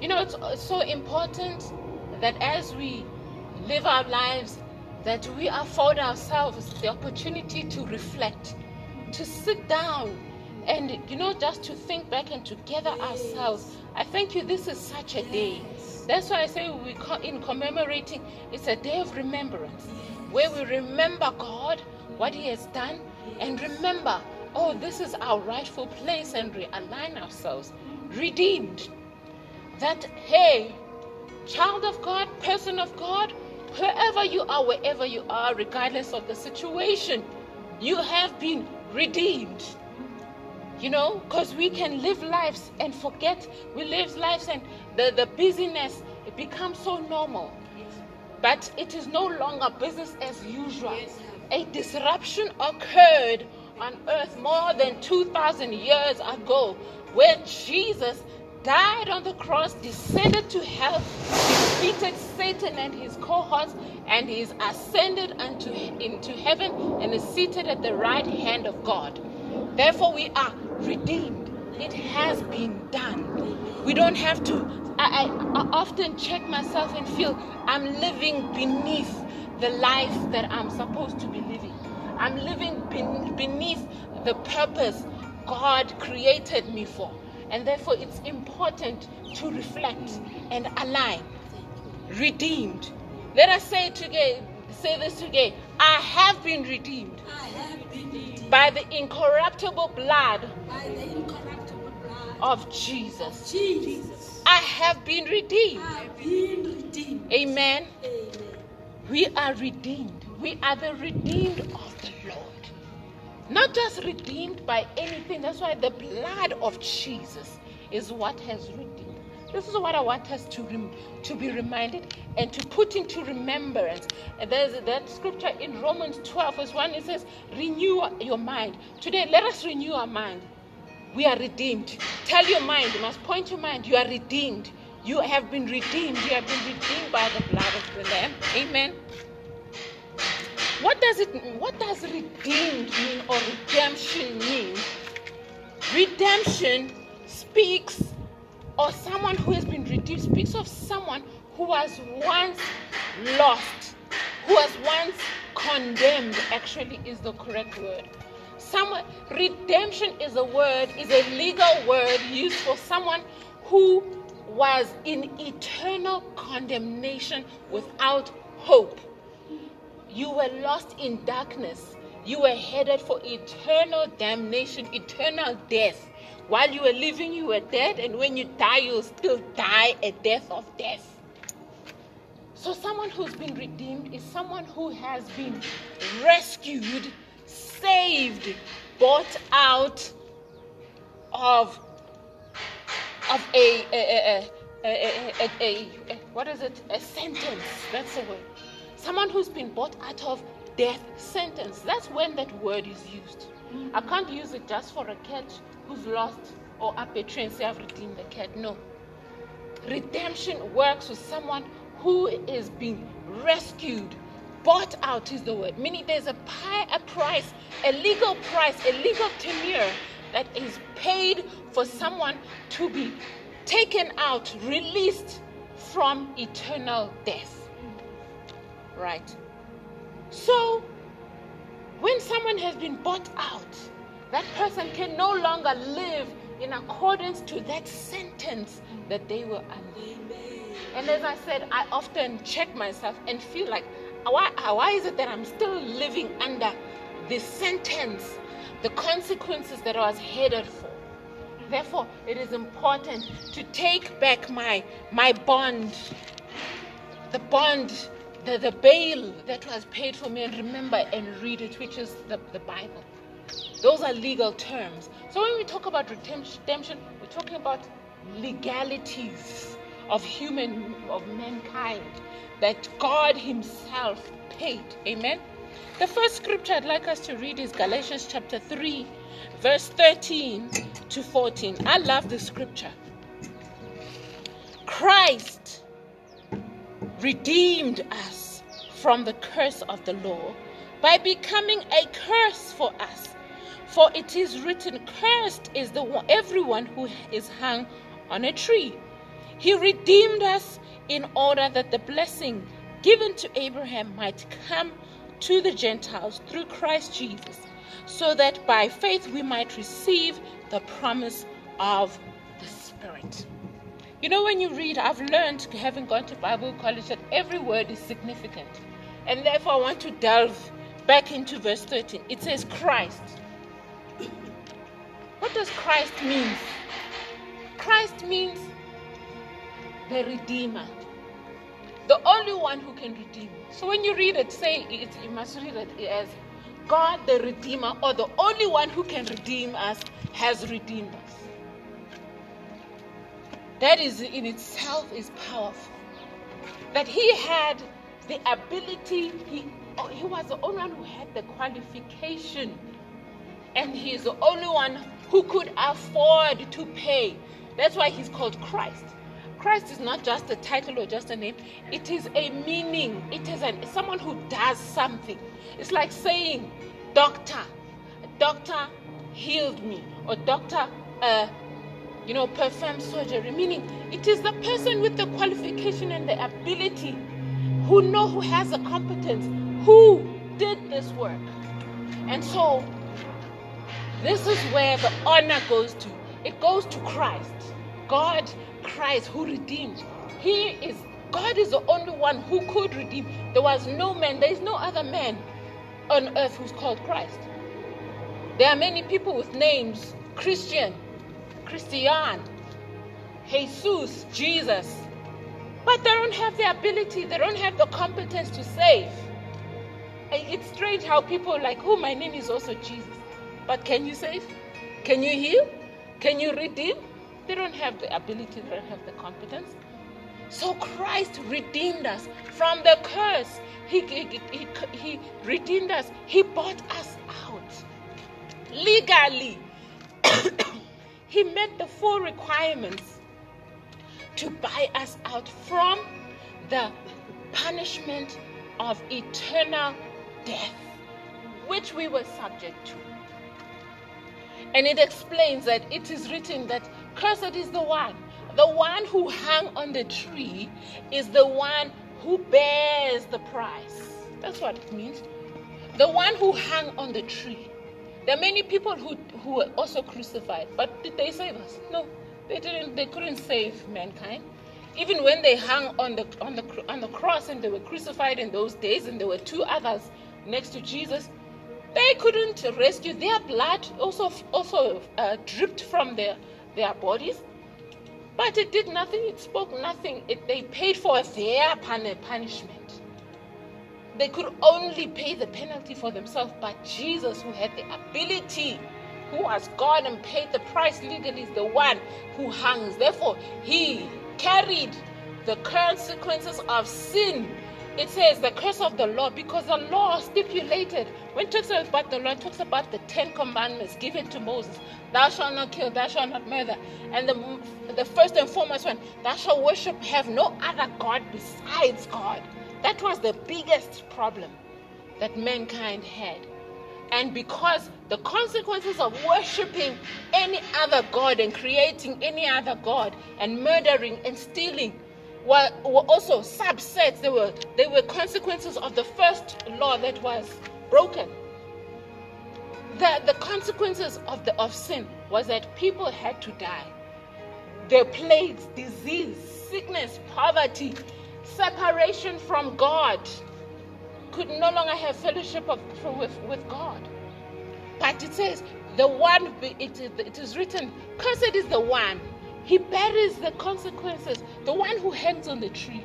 You know, it's, it's so important that as we live our lives, that we afford ourselves the opportunity to reflect, to sit down, and you know, just to think back and to gather ourselves. I thank you. This is such a day. That's why I say we in commemorating. It's a day of remembrance, where we remember God, what He has done, and remember, oh, this is our rightful place, and realign ourselves, redeemed. That hey, child of God, person of God, wherever you are, wherever you are, regardless of the situation, you have been redeemed. You know, because we can live lives and forget. We live lives and the, the busyness, it becomes so normal. But it is no longer business as usual. A disruption occurred on earth more than 2,000 years ago where Jesus died on the cross, descended to hell, defeated Satan and his cohorts, and he is ascended unto into heaven and is seated at the right hand of God. Therefore, we are redeemed. It has been done. We don't have to. I, I, I often check myself and feel I'm living beneath the life that I'm supposed to be living. I'm living ben- beneath the purpose God created me for. And therefore, it's important to reflect and align. Redeemed. Let us say today, say this today. I have been redeemed I have been redeemed by the incorruptible blood by the incorruptible blood of Jesus. Jesus. I have been redeemed. I have been redeemed. Amen. Amen. We are redeemed. We are the redeemed of the Lord. Not just redeemed by anything. That's why the blood of Jesus is what has redeemed. This is what I want us to rem- to be reminded and to put into remembrance. And there's that scripture in Romans 12, verse 1. It says, Renew your mind. Today, let us renew our mind. We are redeemed. Tell your mind, you must point your mind, you are redeemed. You have been redeemed. You have been redeemed by the blood of the Lamb. Amen. What does it what does redeemed mean or redemption mean? Redemption speaks or someone who has been redeemed speaks of someone who was once lost, who was once condemned, actually is the correct word. Someone redemption is a word, is a legal word used for someone who was in eternal condemnation without hope. You were lost in darkness. You were headed for eternal damnation, eternal death. While you were living, you were dead, and when you die, you'll still die a death of death. So, someone who's been redeemed is someone who has been rescued, saved, bought out of of a a, a, a, a, a, a what is it? A sentence. That's the word. Someone who's been bought out of death sentence. That's when that word is used. I can't use it just for a cat who's lost or up a tree and say I've redeemed the cat. No. Redemption works with someone who is being rescued. Bought out is the word, meaning there's a, pi- a price, a legal price, a legal tenure that is paid for someone to be taken out, released from eternal death. Right. So, when someone has been bought out, that person can no longer live in accordance to that sentence that they were under. And as I said, I often check myself and feel like, why, why is it that I'm still living under the sentence, the consequences that I was headed for? Therefore, it is important to take back my my bond, the bond, the, the bail that was paid for me, and remember and read it, which is the, the Bible. Those are legal terms. So when we talk about redemption, we're talking about legalities of human of mankind that God Himself paid. Amen. The first scripture I'd like us to read is Galatians chapter 3, verse 13 to 14. I love this scripture. Christ redeemed us from the curse of the law by becoming a curse for us. For it is written, Cursed is the one, everyone who is hung on a tree. He redeemed us in order that the blessing given to Abraham might come to the Gentiles through Christ Jesus, so that by faith we might receive the promise of the Spirit. You know, when you read, I've learned, having gone to Bible college, that every word is significant. And therefore, I want to delve back into verse 13. It says, Christ. What does Christ mean? Christ means the Redeemer, the only one who can redeem. So when you read it, say it, you must read it as God the Redeemer, or the only one who can redeem us has redeemed us. That is in itself is powerful. That he had the ability, he, he was the only one who had the qualification, and he is the only one who could afford to pay. That's why he's called Christ. Christ is not just a title or just a name, it is a meaning. It is an, someone who does something. It's like saying, Doctor, doctor healed me, or doctor, uh, you know, performed surgery. Meaning, it is the person with the qualification and the ability who know who has the competence, who did this work. And so, this is where the honor goes to. It goes to Christ. God Christ who redeemed. He is God is the only one who could redeem. There was no man, there is no other man on earth who's called Christ. There are many people with names Christian, Christian, Jesus, Jesus. But they don't have the ability, they don't have the competence to save. It's strange how people like, oh, my name is also Jesus. But can you save? Can you heal? Can you redeem? They don't have the ability, they don't have the competence. So Christ redeemed us from the curse. He, he, he, he redeemed us. He bought us out legally. he met the full requirements to buy us out from the punishment of eternal death, which we were subject to. And it explains that it is written that cursed is the one. The one who hung on the tree is the one who bears the price. That's what it means. The one who hung on the tree. There are many people who, who were also crucified, but did they save us? No, they didn't. They couldn't save mankind. Even when they hung on the on the on the cross and they were crucified in those days, and there were two others next to Jesus, they couldn't rescue. Their blood also also uh, dripped from their their bodies, but it did nothing. It spoke nothing. It, they paid for their punishment. They could only pay the penalty for themselves, but Jesus, who had the ability, who was God and paid the price legally, is the one who hangs. Therefore, he carried the consequences of sin it says the curse of the law because the law stipulated. When it talks about the law it talks about the ten commandments given to moses. Thou shalt not kill thou shalt not murder. And the, the first and foremost one thou shalt worship have no other god besides god. That was the biggest problem that mankind had. And because the consequences of worshiping any other god and creating any other god and murdering and stealing were, were also subsets. They were, they were consequences of the first law that was broken. The, the consequences of, the, of sin was that people had to die. The plagues, disease, sickness, poverty, separation from God, could no longer have fellowship of, with, with God. But it says, the one, it, it is written, cursed is the one he bears the consequences. The one who hangs on the tree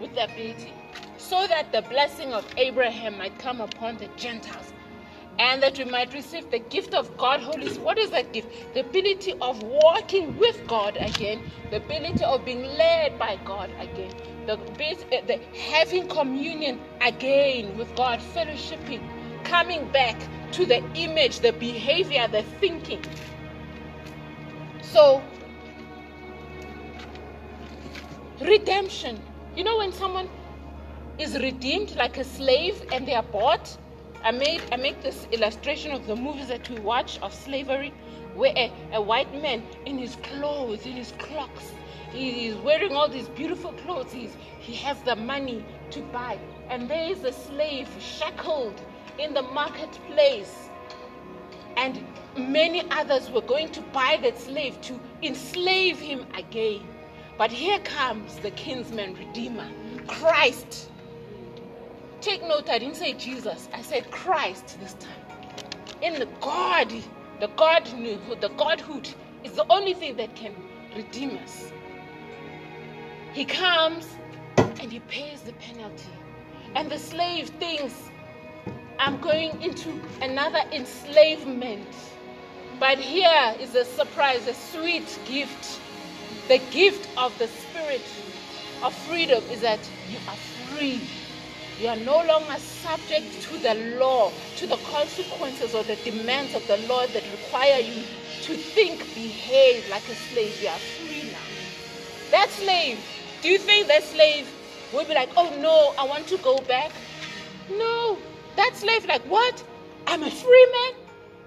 with the ability, so that the blessing of Abraham might come upon the Gentiles and that we might receive the gift of God, Holy Spirit. What is that gift? The ability of walking with God again, the ability of being led by God again, the, eh, the having communion again with God, fellowshipping, coming back to the image, the behavior, the thinking so, redemption. You know, when someone is redeemed like a slave and they are bought. I made I make this illustration of the movies that we watch of slavery, where a, a white man in his clothes, in his clocks, he is wearing all these beautiful clothes. He's, he has the money to buy, and there is a slave shackled in the marketplace, and many others were going to buy that slave to enslave him again. But here comes the kinsman redeemer, Christ. Take note, I didn't say Jesus, I said Christ this time. In the God, the God, the Godhood is the only thing that can redeem us. He comes and he pays the penalty. And the slave thinks, I'm going into another enslavement. But here is a surprise, a sweet gift. The gift of the Spirit of freedom is that you are free. You are no longer subject to the law, to the consequences or the demands of the law that require you to think, behave like a slave. You are free now. That slave, do you think that slave will be like, oh no, I want to go back? No. That slave, like, what? I'm a free man.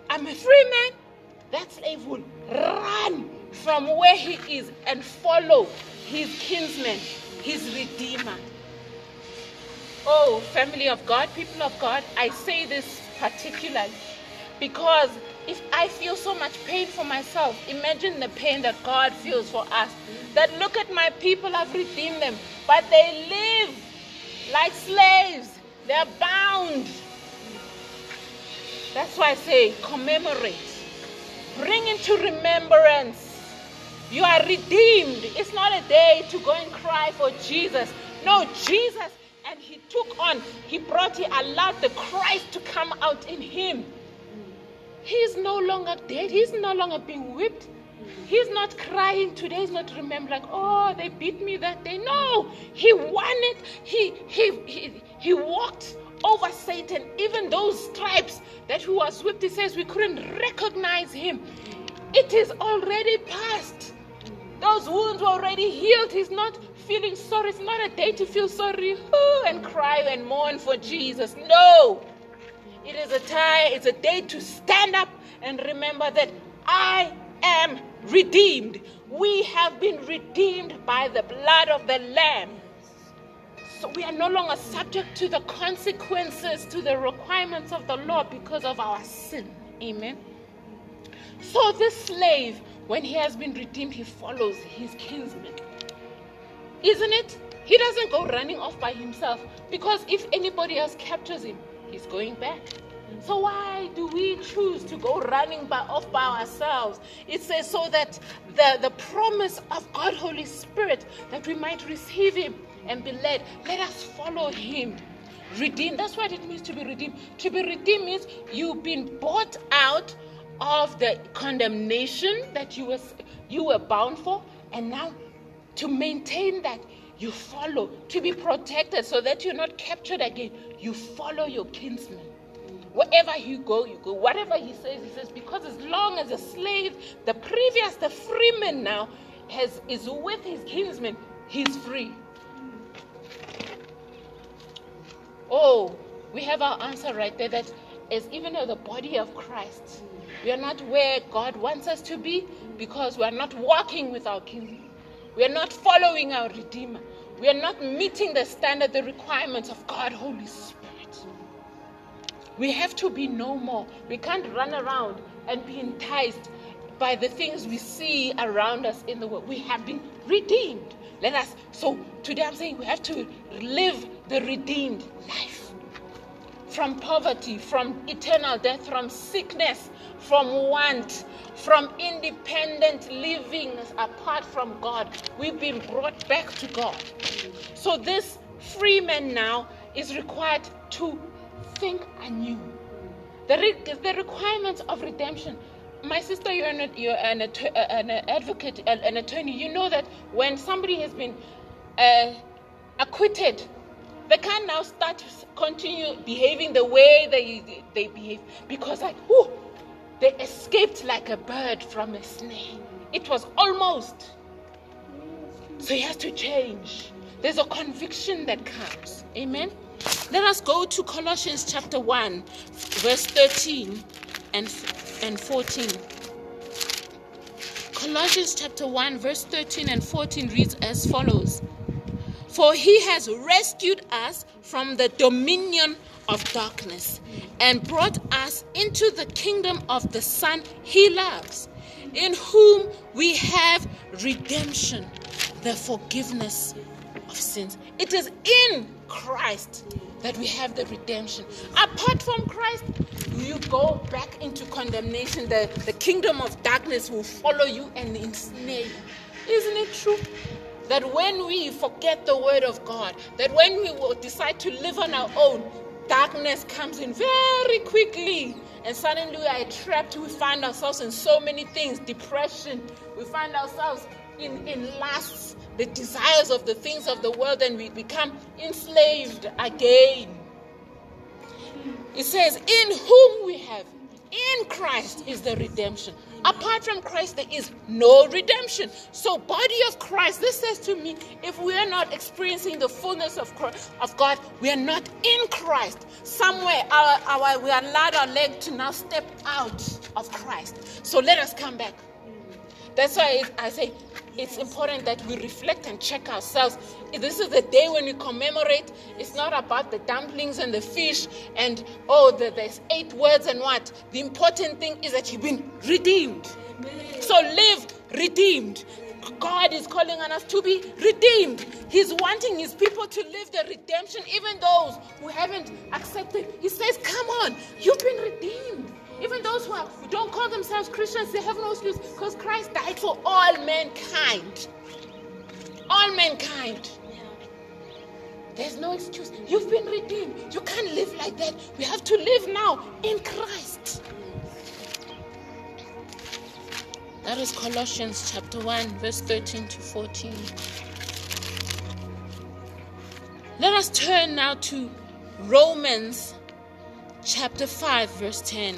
I'm a free man. That slave will run from where he is and follow his kinsman, his redeemer. Oh, family of God, people of God, I say this particularly because if I feel so much pain for myself, imagine the pain that God feels for us. That look at my people, I've redeemed them, but they live like slaves, they're bound. That's why I say commemorate, bring into remembrance. You are redeemed. It's not a day to go and cry for Jesus. No, Jesus and he took on, he brought, he allowed the Christ to come out in him. He's no longer dead. He's no longer being whipped. He's not crying today. He's not remembering, like, oh, they beat me that day. No, he won it. He he he, he walked over Satan. Even those stripes that he was whipped, he says we couldn't recognize him. It is already past. Those wounds were already healed. He's not feeling sorry. It's not a day to feel sorry and cry and mourn for Jesus. No. It is a time, it's a day to stand up and remember that I am redeemed. We have been redeemed by the blood of the Lamb. So we are no longer subject to the consequences, to the requirements of the law because of our sin. Amen. So this slave when he has been redeemed, he follows his kinsman. Isn't it? He doesn't go running off by himself because if anybody else captures him, he's going back. So why do we choose to go running by, off by ourselves? It says so that the, the promise of God, Holy Spirit, that we might receive him and be led. Let us follow him. Redeemed. That's what it means to be redeemed. To be redeemed means you've been bought out of the condemnation that you were, you were bound for, and now to maintain that, you follow, to be protected so that you're not captured again, you follow your kinsman. Wherever you go, you go. Whatever he says, he says, because as long as a slave, the previous, the freeman now, has, is with his kinsman, he's free. Oh, we have our answer right there that as even the body of Christ, we are not where God wants us to be because we are not walking with our King. We are not following our Redeemer. We are not meeting the standard, the requirements of God, Holy Spirit. We have to be no more. We can't run around and be enticed by the things we see around us in the world. We have been redeemed. Let us, so today I'm saying we have to live the redeemed life from poverty, from eternal death, from sickness, from want, from independent living apart from God. We've been brought back to God. So this free man now is required to think anew. The, re- the requirements of redemption. My sister, you're an, you're an, an advocate, an attorney. You know that when somebody has been uh, acquitted they can't now start continue behaving the way they they behave because like oh they escaped like a bird from a snake. It was almost. So he has to change. there's a conviction that comes. Amen. Let us go to Colossians chapter 1, verse 13 and, and 14. Colossians chapter 1, verse 13 and 14 reads as follows For he has rescued us from the dominion of darkness and brought us into the kingdom of the Son he loves, in whom we have redemption, the forgiveness of sins. It is in Christ that we have the redemption. Apart from Christ, you go back into condemnation. The, the kingdom of darkness will follow you and ensnare you. Isn't it true? That when we forget the word of God, that when we will decide to live on our own, darkness comes in very quickly. And suddenly we are trapped. We find ourselves in so many things depression. We find ourselves in, in lusts, the desires of the things of the world, and we become enslaved again. It says, In whom we have, in Christ is the redemption. Apart from Christ, there is no redemption. So, body of Christ, this says to me, if we are not experiencing the fullness of, Christ, of God, we are not in Christ. Somewhere, our, our, we allowed our leg to now step out of Christ. So, let us come back. That's why I say it's important that we reflect and check ourselves. This is the day when we commemorate. It's not about the dumplings and the fish and oh, the, there's eight words and what. The important thing is that you've been redeemed. So live redeemed. God is calling on us to be redeemed. He's wanting His people to live the redemption, even those who haven't accepted. He says, Come on, you've been redeemed. Even those who, are, don't call themselves Christians, they have no excuse because Christ died for all mankind. All mankind. There's no excuse. You've been redeemed. You can't live like that. We have to live now in Christ. That is Colossians chapter 1, verse 13 to 14. Let us turn now to Romans chapter 5, verse 10.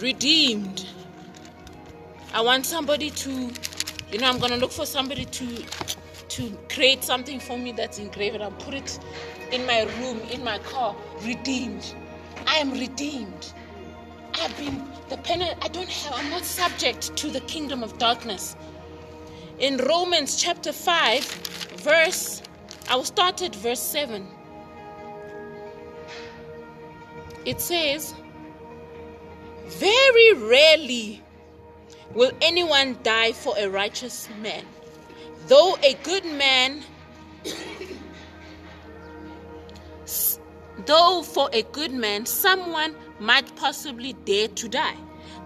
Redeemed. I want somebody to, you know, I'm gonna look for somebody to to create something for me that's engraved. I'll put it in my room, in my car. Redeemed. I am redeemed. I've been the penalty. I don't have. I'm not subject to the kingdom of darkness. In Romans chapter five, verse, I will start at verse seven. It says, Very rarely will anyone die for a righteous man, though a good man, though for a good man, someone might possibly dare to die.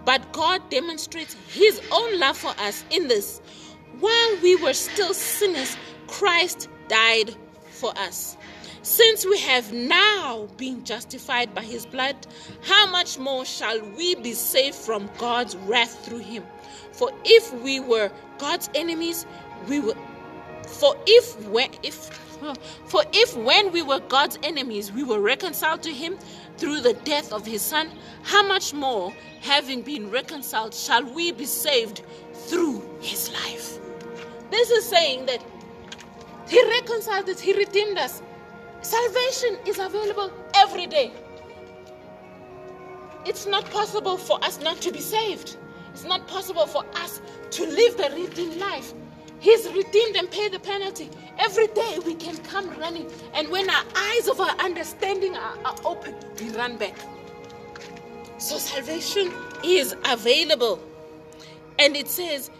But God demonstrates His own love for us in this. While we were still sinners, Christ died for us. Since we have now been justified by his blood, how much more shall we be saved from God's wrath through him? For if we were God's enemies, we were for if when if for if when we were God's enemies, we were reconciled to him through the death of his son, how much more, having been reconciled, shall we be saved through his life? This is saying that he reconciled us, he redeemed us. Salvation is available every day. It's not possible for us not to be saved. It's not possible for us to live the redeemed life. He's redeemed and paid the penalty. Every day we can come running. And when our eyes of our understanding are, are open, we run back. So salvation is available. And it says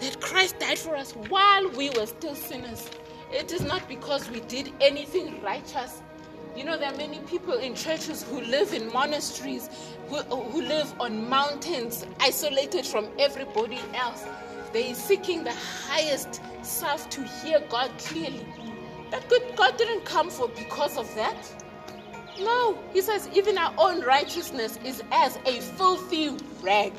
that Christ died for us while we were still sinners. It is not because we did anything righteous. You know, there are many people in churches who live in monasteries, who, who live on mountains, isolated from everybody else. They are seeking the highest self to hear God clearly. That good God didn't come for because of that. No, he says even our own righteousness is as a filthy rag.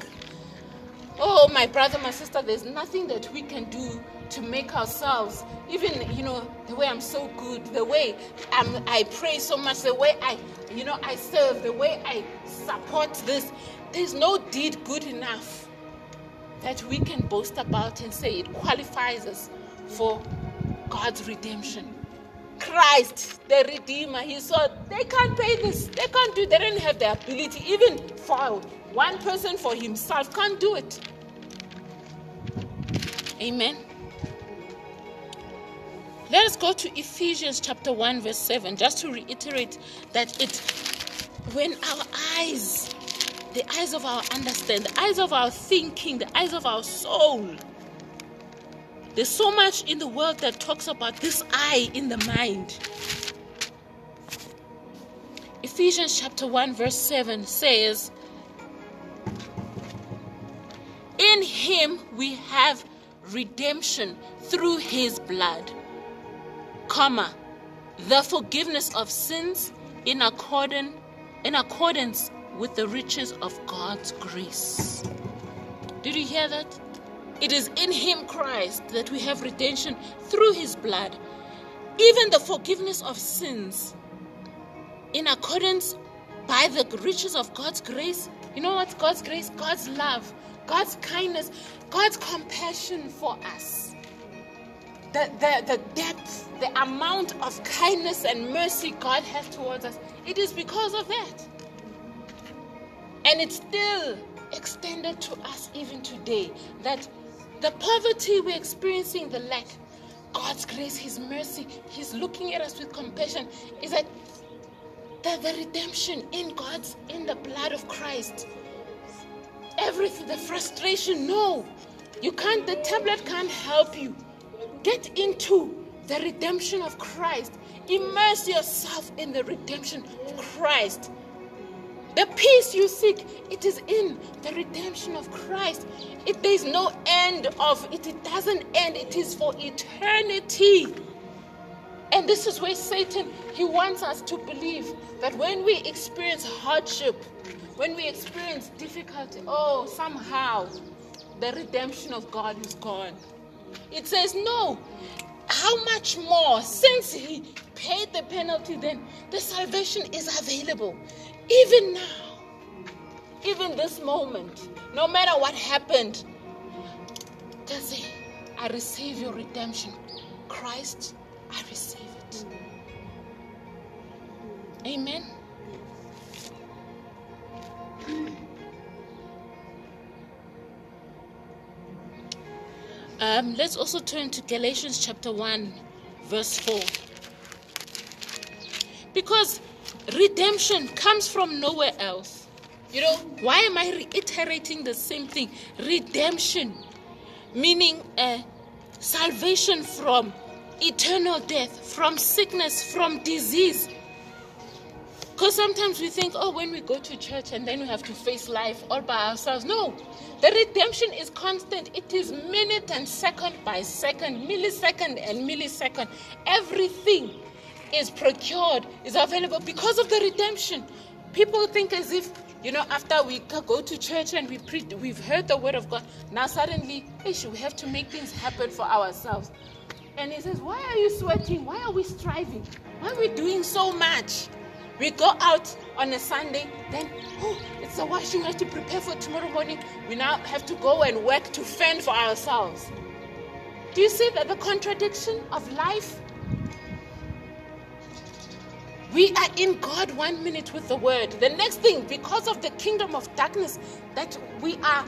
Oh, my brother, my sister, there's nothing that we can do to make ourselves, even, you know, the way I'm so good, the way I'm, I pray so much, the way I, you know, I serve, the way I support this. There's no deed good enough. that we can boast about and say it qualifies us for God's redemption. Christ, the Redeemer, He saw they can't pay this. They can't do. They don't have the ability, even for one person for himself, can't do it. Amen. Let us go to Ephesians chapter 1, verse 7, just to reiterate that it when our eyes, the eyes of our understanding, the eyes of our thinking, the eyes of our soul, there's so much in the world that talks about this eye in the mind. Ephesians chapter 1, verse 7 says, In him we have redemption through his blood, comma, the forgiveness of sins in accordance, in accordance with the riches of God's grace. Did you hear that? It is in him, Christ, that we have redemption through his blood, even the forgiveness of sins in accordance by the riches of God's grace. You know what's God's grace? God's love, God's kindness, God's compassion for us. The, the, the depth, the amount of kindness and mercy God has towards us, it is because of that. And it's still extended to us even today that the poverty we're experiencing, the lack, God's grace, His mercy, He's looking at us with compassion, is that the, the redemption in God's, in the blood of Christ. Everything, the frustration, no. You can't, the tablet can't help you. Get into the redemption of Christ. Immerse yourself in the redemption of Christ. The peace you seek, it is in the redemption of Christ. It there is no end of it. It doesn't end. It is for eternity. And this is where Satan, he wants us to believe that when we experience hardship, when we experience difficulty, oh, somehow the redemption of God is gone. It says, no. How much more? Since he paid the penalty, then the salvation is available. Even now, even this moment, no matter what happened, just say, I receive your redemption. Christ, I receive it. Amen. Um, let's also turn to Galatians chapter 1, verse 4. Because redemption comes from nowhere else. You know, why am I reiterating the same thing? Redemption, meaning uh, salvation from eternal death, from sickness, from disease. Because sometimes we think, oh, when we go to church and then we have to face life all by ourselves. No, the redemption is constant. It is minute and second by second, millisecond and millisecond. Everything is procured, is available because of the redemption. People think as if, you know, after we go to church and we pre- we've heard the word of God, now suddenly, we have to make things happen for ourselves. And he says, Why are you sweating? Why are we striving? Why are we doing so much? We go out on a Sunday, then, oh, it's a washing, we have to prepare for tomorrow morning. We now have to go and work to fend for ourselves. Do you see that the contradiction of life? We are in God one minute with the word. The next thing, because of the kingdom of darkness that we are,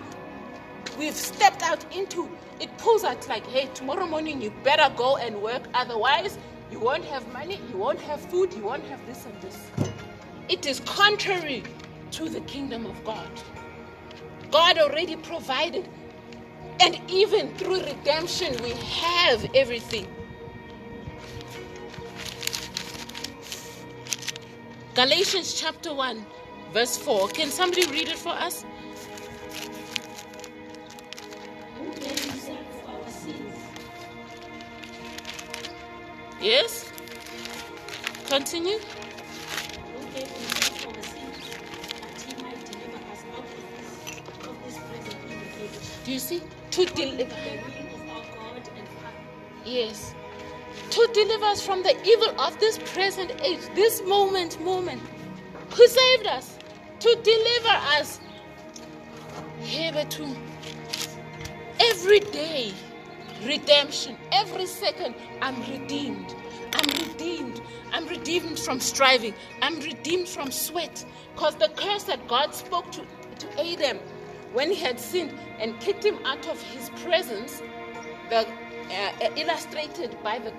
we've stepped out into, it pulls out like, hey, tomorrow morning you better go and work. Otherwise, you won't have money, you won't have food, you won't have this and this. It is contrary to the kingdom of God. God already provided. And even through redemption, we have everything. Galatians chapter 1, verse 4. Can somebody read it for us? Evil Continue. Do you see? To deliver. Yes. To deliver us from the evil of this present age, this moment, moment. Who saved us? To deliver us. Hitherto. Every day, redemption. Every second, I'm redeemed. I'm redeemed. I'm redeemed from striving. I'm redeemed from sweat. Because the curse that God spoke to, to Adam when he had sinned and kicked him out of his presence, the, uh, illustrated by the,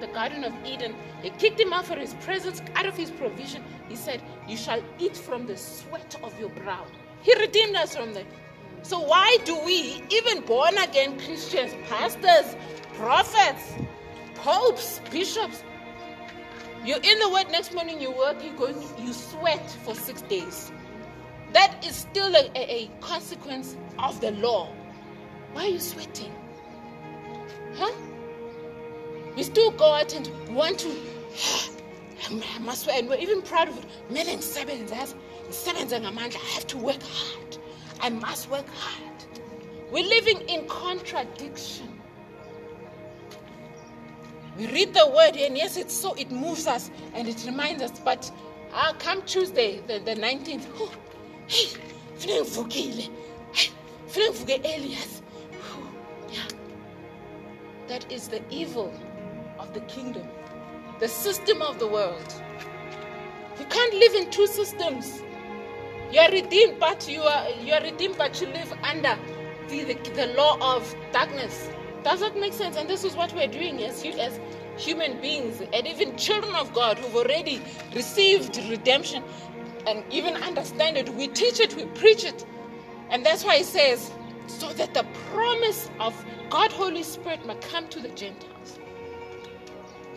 the Garden of Eden, he kicked him out of his presence, out of his provision. He said, You shall eat from the sweat of your brow. He redeemed us from that. So, why do we, even born again Christians, pastors, prophets, popes, bishops, you're in the word next morning, you work, you go, you sweat for six days. That is still a, a, consequence of the law. Why are you sweating? Huh? We still go out and want to. I must sweat, and we're even proud of it. Men and sevens, Amanda, I have to work hard. I must work hard. We're living in contradiction. We read the word and yes, it's so it moves us and it reminds us. But uh, come Tuesday, the, the 19th, oh, hey, Elias. Yeah. That is the evil of the kingdom, the system of the world. You can't live in two systems. You are redeemed, but you are you are redeemed, but you live under the, the, the law of darkness. Does that make sense? And this is what we're doing as you as human beings and even children of God who've already received redemption and even understand it. We teach it, we preach it. And that's why it says, so that the promise of God Holy Spirit may come to the Gentiles.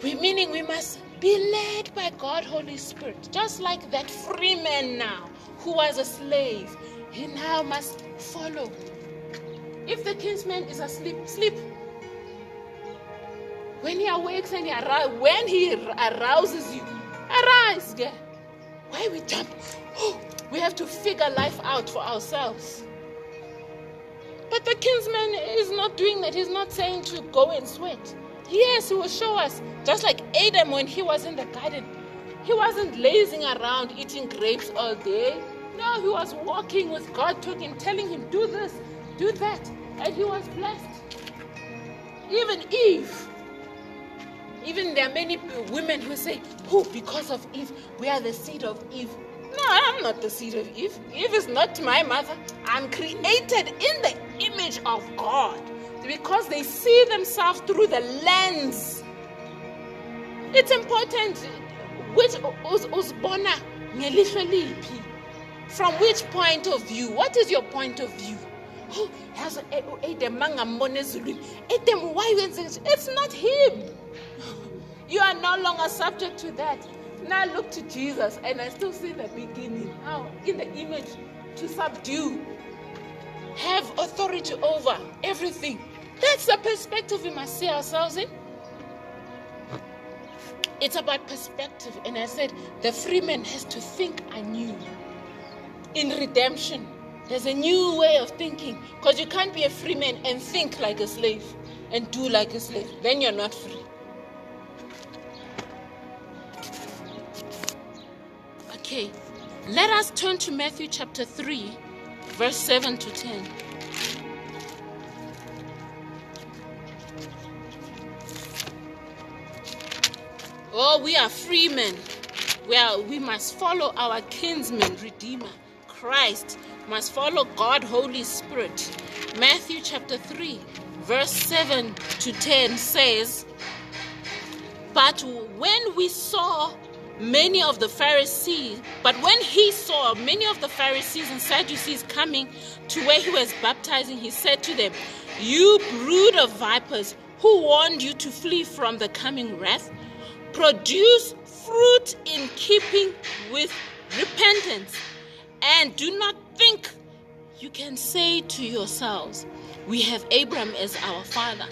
We meaning we must be led by God Holy Spirit, just like that free man now who was a slave. He now must follow. If the kinsman is asleep, sleep. When he awakes and he arouses, when he arouses you, arise. Yeah. Why we jump? Oh, we have to figure life out for ourselves. But the kinsman is not doing that. He's not saying to go and sweat. Yes, he will show us. Just like Adam when he was in the garden. He wasn't lazing around eating grapes all day. No, he was walking with God, talking, telling him, do this, do that. And he was blessed. Even Eve. Even there are many women who say, Oh, because of Eve, we are the seed of Eve. No, I'm not the seed of Eve. Eve is not my mother. I'm created in the image of God because they see themselves through the lens. It's important which uzbona ngelihlo from which point of view? What is your point of view? Oh it's not him. You are no longer subject to that. Now look to jesus and i still see the beginning. How? In the image to subdue. Have authority over everything that's the perspective we must see ourselves in it's about perspective. And I said, the free man has to think anew. In redemption, there's a new way of thinking. Because you can't be a free man and think like a slave and do like a slave. Then you're not free. Okay, let us turn to Matthew chapter 3, verse 7 to 10. Oh, we are free men. We, are, we must follow our kinsman, Redeemer, Christ. Must follow God, Holy Spirit. Matthew chapter 3, verse 7 to 10 says, But when we saw many of the Pharisees, but when he saw many of the Pharisees and Sadducees coming to where he was baptizing, he said to them, You brood of vipers, who warned you to flee from the coming wrath? Produce fruit in keeping with repentance. And do not think you can say to yourselves, We have Abraham as our father.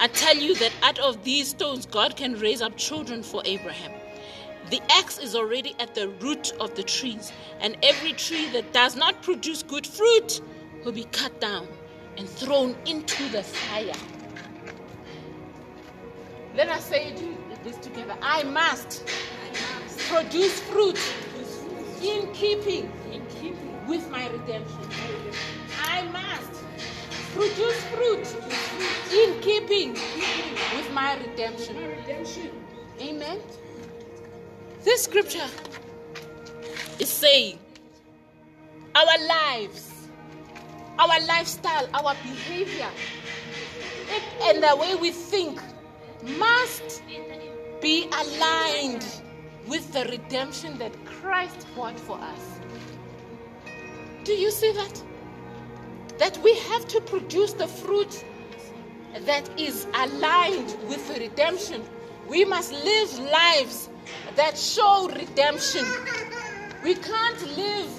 I tell you that out of these stones, God can raise up children for Abraham. The axe is already at the root of the trees, and every tree that does not produce good fruit will be cut down and thrown into the fire. Let us say this together. I must produce fruit in keeping, in keeping with my redemption. I must produce fruit in keeping with my redemption. Amen. This scripture is saying our lives, our lifestyle, our behavior, and the way we think must be aligned with the redemption that Christ bought for us. Do you see that? That we have to produce the fruit that is aligned with the redemption. We must live lives that show redemption. We can't live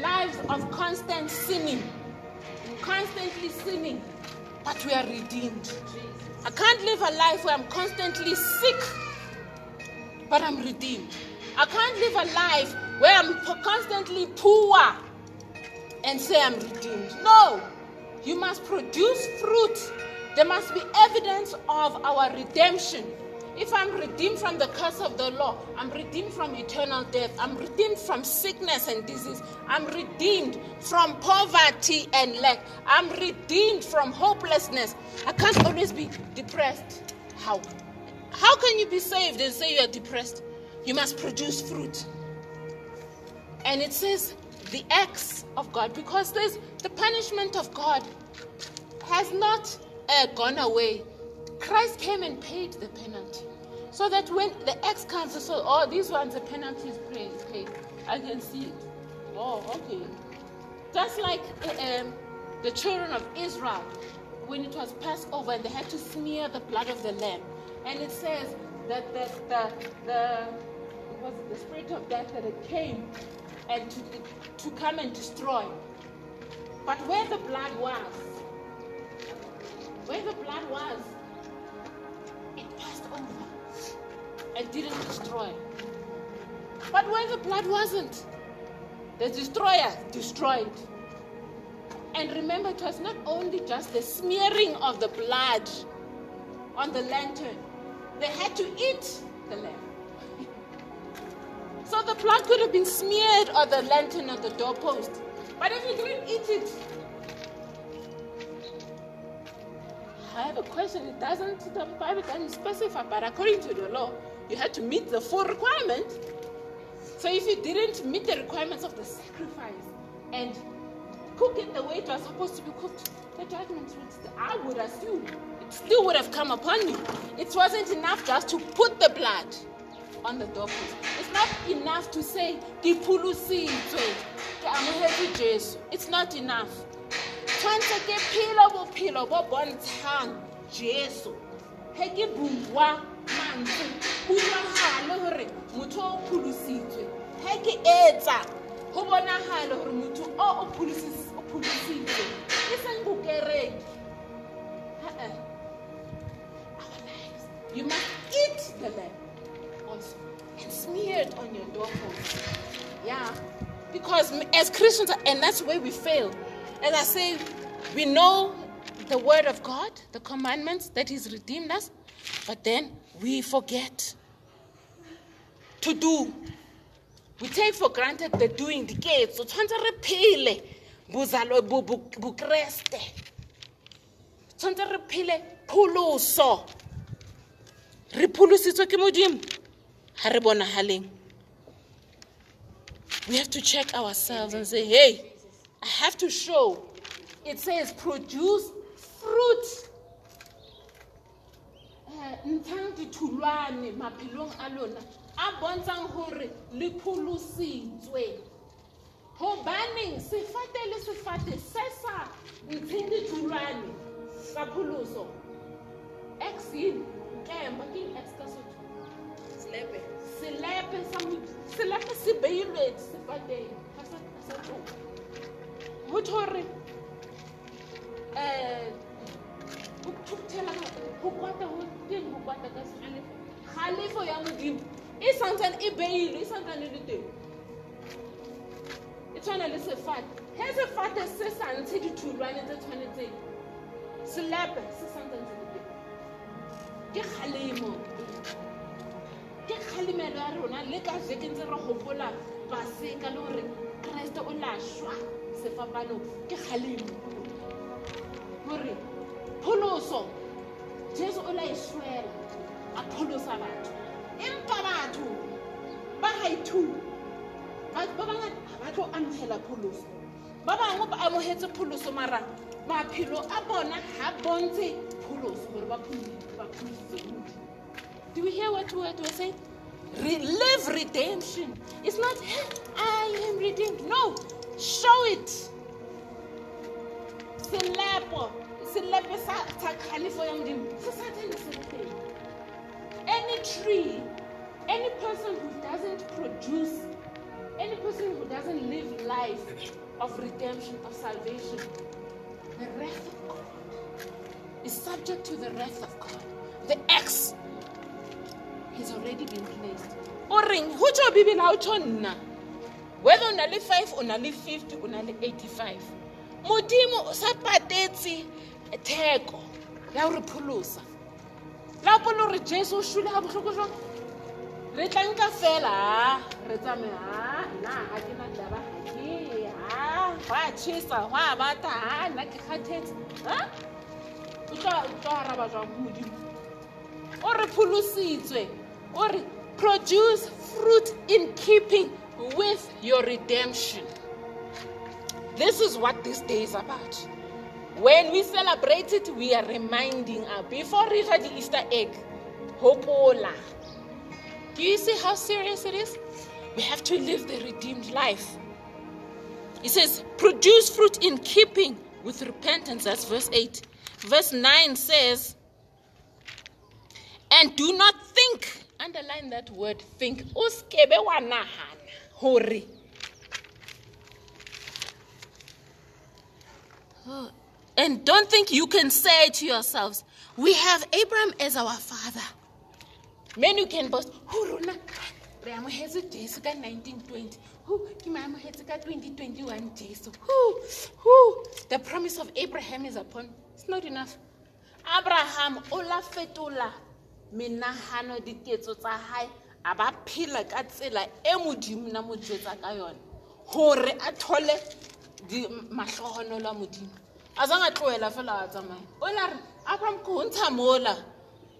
lives of constant sinning, constantly sinning, but we are redeemed. I can't live a life where I'm constantly sick, but I'm redeemed. I can't live a life where I'm constantly poor and say I'm redeemed. No, you must produce fruit. There must be evidence of our redemption. If I'm redeemed from the curse of the law, I'm redeemed from eternal death, I'm redeemed from sickness and disease, I'm redeemed from poverty and lack, I'm redeemed from hopelessness. I can't always be depressed. How? How can you be saved and say you are depressed? You must produce fruit. And it says the acts of God because there's the punishment of God has not uh, gone away. Christ came and paid the penalty. So that when the ex so oh, these ones the penalty is paid. I can see it. Oh, okay. Just like um, the children of Israel, when it was Passover and they had to smear the blood of the lamb, and it says that the the the was the spirit of death that it came and to to come and destroy. But where the blood was, where the blood was, and didn't destroy. But where the blood wasn't, the destroyer destroyed. And remember, it was not only just the smearing of the blood on the lantern, they had to eat the lamb. So the blood could have been smeared on the lantern or the doorpost. But if you didn't eat it, I have a question. It doesn't, the Bible doesn't specify, but according to the law, you had to meet the full requirement. So if you didn't meet the requirements of the sacrifice and cook it the way it was supposed to be cooked, the judgment would, st- I would assume, it still would have come upon you. It wasn't enough just to put the blood on the doorpost. It's not enough to say. It's not enough. Tshwanetse ke phelo bophelo bo bontshang jesu ge ke bua mantswe utlwagale gore motho o pholositswe ge ke etsa go bonagale gore motho o o pholositswe e seng Uh-uh. You must eat the lamb also and smear it on your doorpost. Yeah. Because as Christians, and that's where we fail. As I say, we know the word of God, the commandments that He's redeemed us, but then we forget to do. We take for granted the doing, the gates. So tshwanetse re phele bozalo- bo- bo- bokreste. Tshwanetse re phele pholoso. Re pholositswe. We have to check ourselves and say, hey, I have to show. It says produce fruit. Eh, ntshang ditholwane maphelong a lona a bontshang gore le pholositswe gobaneng sefate le sefate se sa ntsheng ditholwane tsa pholoso exin kemba ke eng ex ka Sotho? Slepe. selepe sa mo- selepe se beilwe sefateng ga sa- sa tloga go thore um go thuthela go kwata go teng go kwata ka segalefo galefo ya modimo. E santsane e beilwe e santsane e le teng. E tshwana le sefate. Ge sefate se sa ntshe ditholwane tse tshwanetseng. Selepe se santsane se le teng ke kgalemo. Ke kgalemelo ya rona le ka jeke ntse re gopola paseka le gore keresete o la šwa sefapanong ke gore pholoso jesu o la a pholosa batho empa batho ba ba ba tlo amogela pholoso ba bangwe ba amogetse pholoso mara maphelo a bona ha bontshe pholoso gore ba. Do we hear what, we're saying? Re- live redemption. It's not, "Hey, I am redeemed. No, show it. Selepo, selepe sa kgalefo ya se. Any tree, any person who doesn't produce, any person who doesn't live life of redemption, of salvation, the wrath of God is subject to the wrath of God. The X has already been placed. O reng ho tjho bibele whether o na le 5 o na le 50 o na le 85 modimo o sa patetse theko ya ho re pholosa. La polo re jesu o shule ha bohloko jwang? Re tla nka fela ha re tsamaye ha nna ha ke na taba ha ke ha hwa tjhesa hwa bata ha nna ke kgathetse ha o tlo araba jwang modimo? O re pholositswe o re produce fruit in keeping with your redemption. This is what this day is about. When we celebrate it we are reminding us before we read the easter egg hopola. Do you see how serious it is? We have to live the redeemed life. It says produce fruit in keeping with repentance that's verse 8 verse 9 says and do not think underline that word think hore. Oh, and don't think you can say to yourselves. We have abraham as our father. Many can boast ho rona re amohetse jesu ka 1920 Hu, ke mo amohetse ka 2021 jesu. Hu, hu. the promise of abraham is upon it's not enough. Abraham o la fetola menahano diketso tsa hae a ba phela ka tsela e modimo na mo jwetsa ka yone gore a thole a modimo. A zang a tlohela fela a tsamaya. O la re abraham ko mola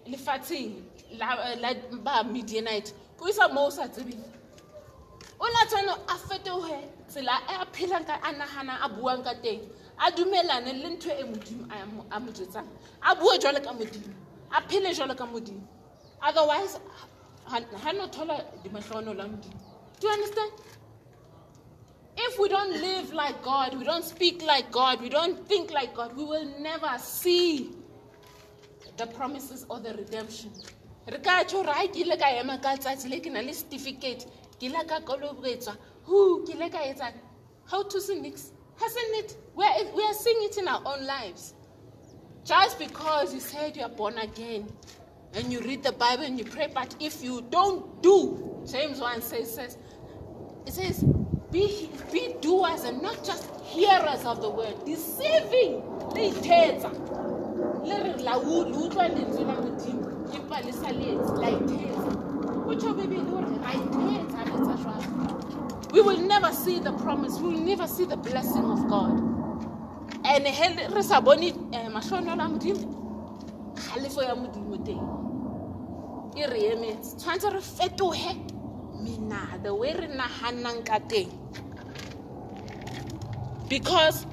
lefatsheng la ba medianite ko isa moo o sa tsebeng. O la tshwane a fetoge tsela e a phelang ka a nagana a buang ka teng. A dumelane le ntho e modimo a mo- a mo ka modimo. A phele ka modimo. Otherwise ha no thola dimahlohonolo a modimo do you understand? If we don't live like God, we don't speak like God, we don't think like God, we will never see the promises or the redemption. Re ka tjho re ha ke ile ka ema ka tsatsi le ke na le certificate ke ile ka kolobetswa hu ke ile how to sin nix hasn't it? We we are seeing it in our own lives. Just because you said you are born again and you read the bible and you pray but if you don't do james 1 says says it says, be, be doers and not just hearers of the word, deceiving. Le ithetsa. We will never see the promise, we will never see the blessing of God. And kgalefo ya Modimo teng. e re emetse. Tshwanetse re fetoge mena the way re naganang ka teng. Because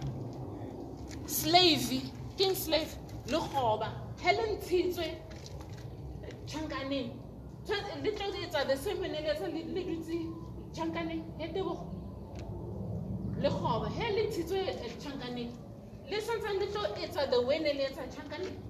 slave ke eng slave le goba he le ntshitswe tšhankaneng le tlo the same ne le dutse tšhankaneng ya tebogo le goba he le ntshitswe tšhankaneng le santsane le tlo etsa the way ne le etsa tšhankaneng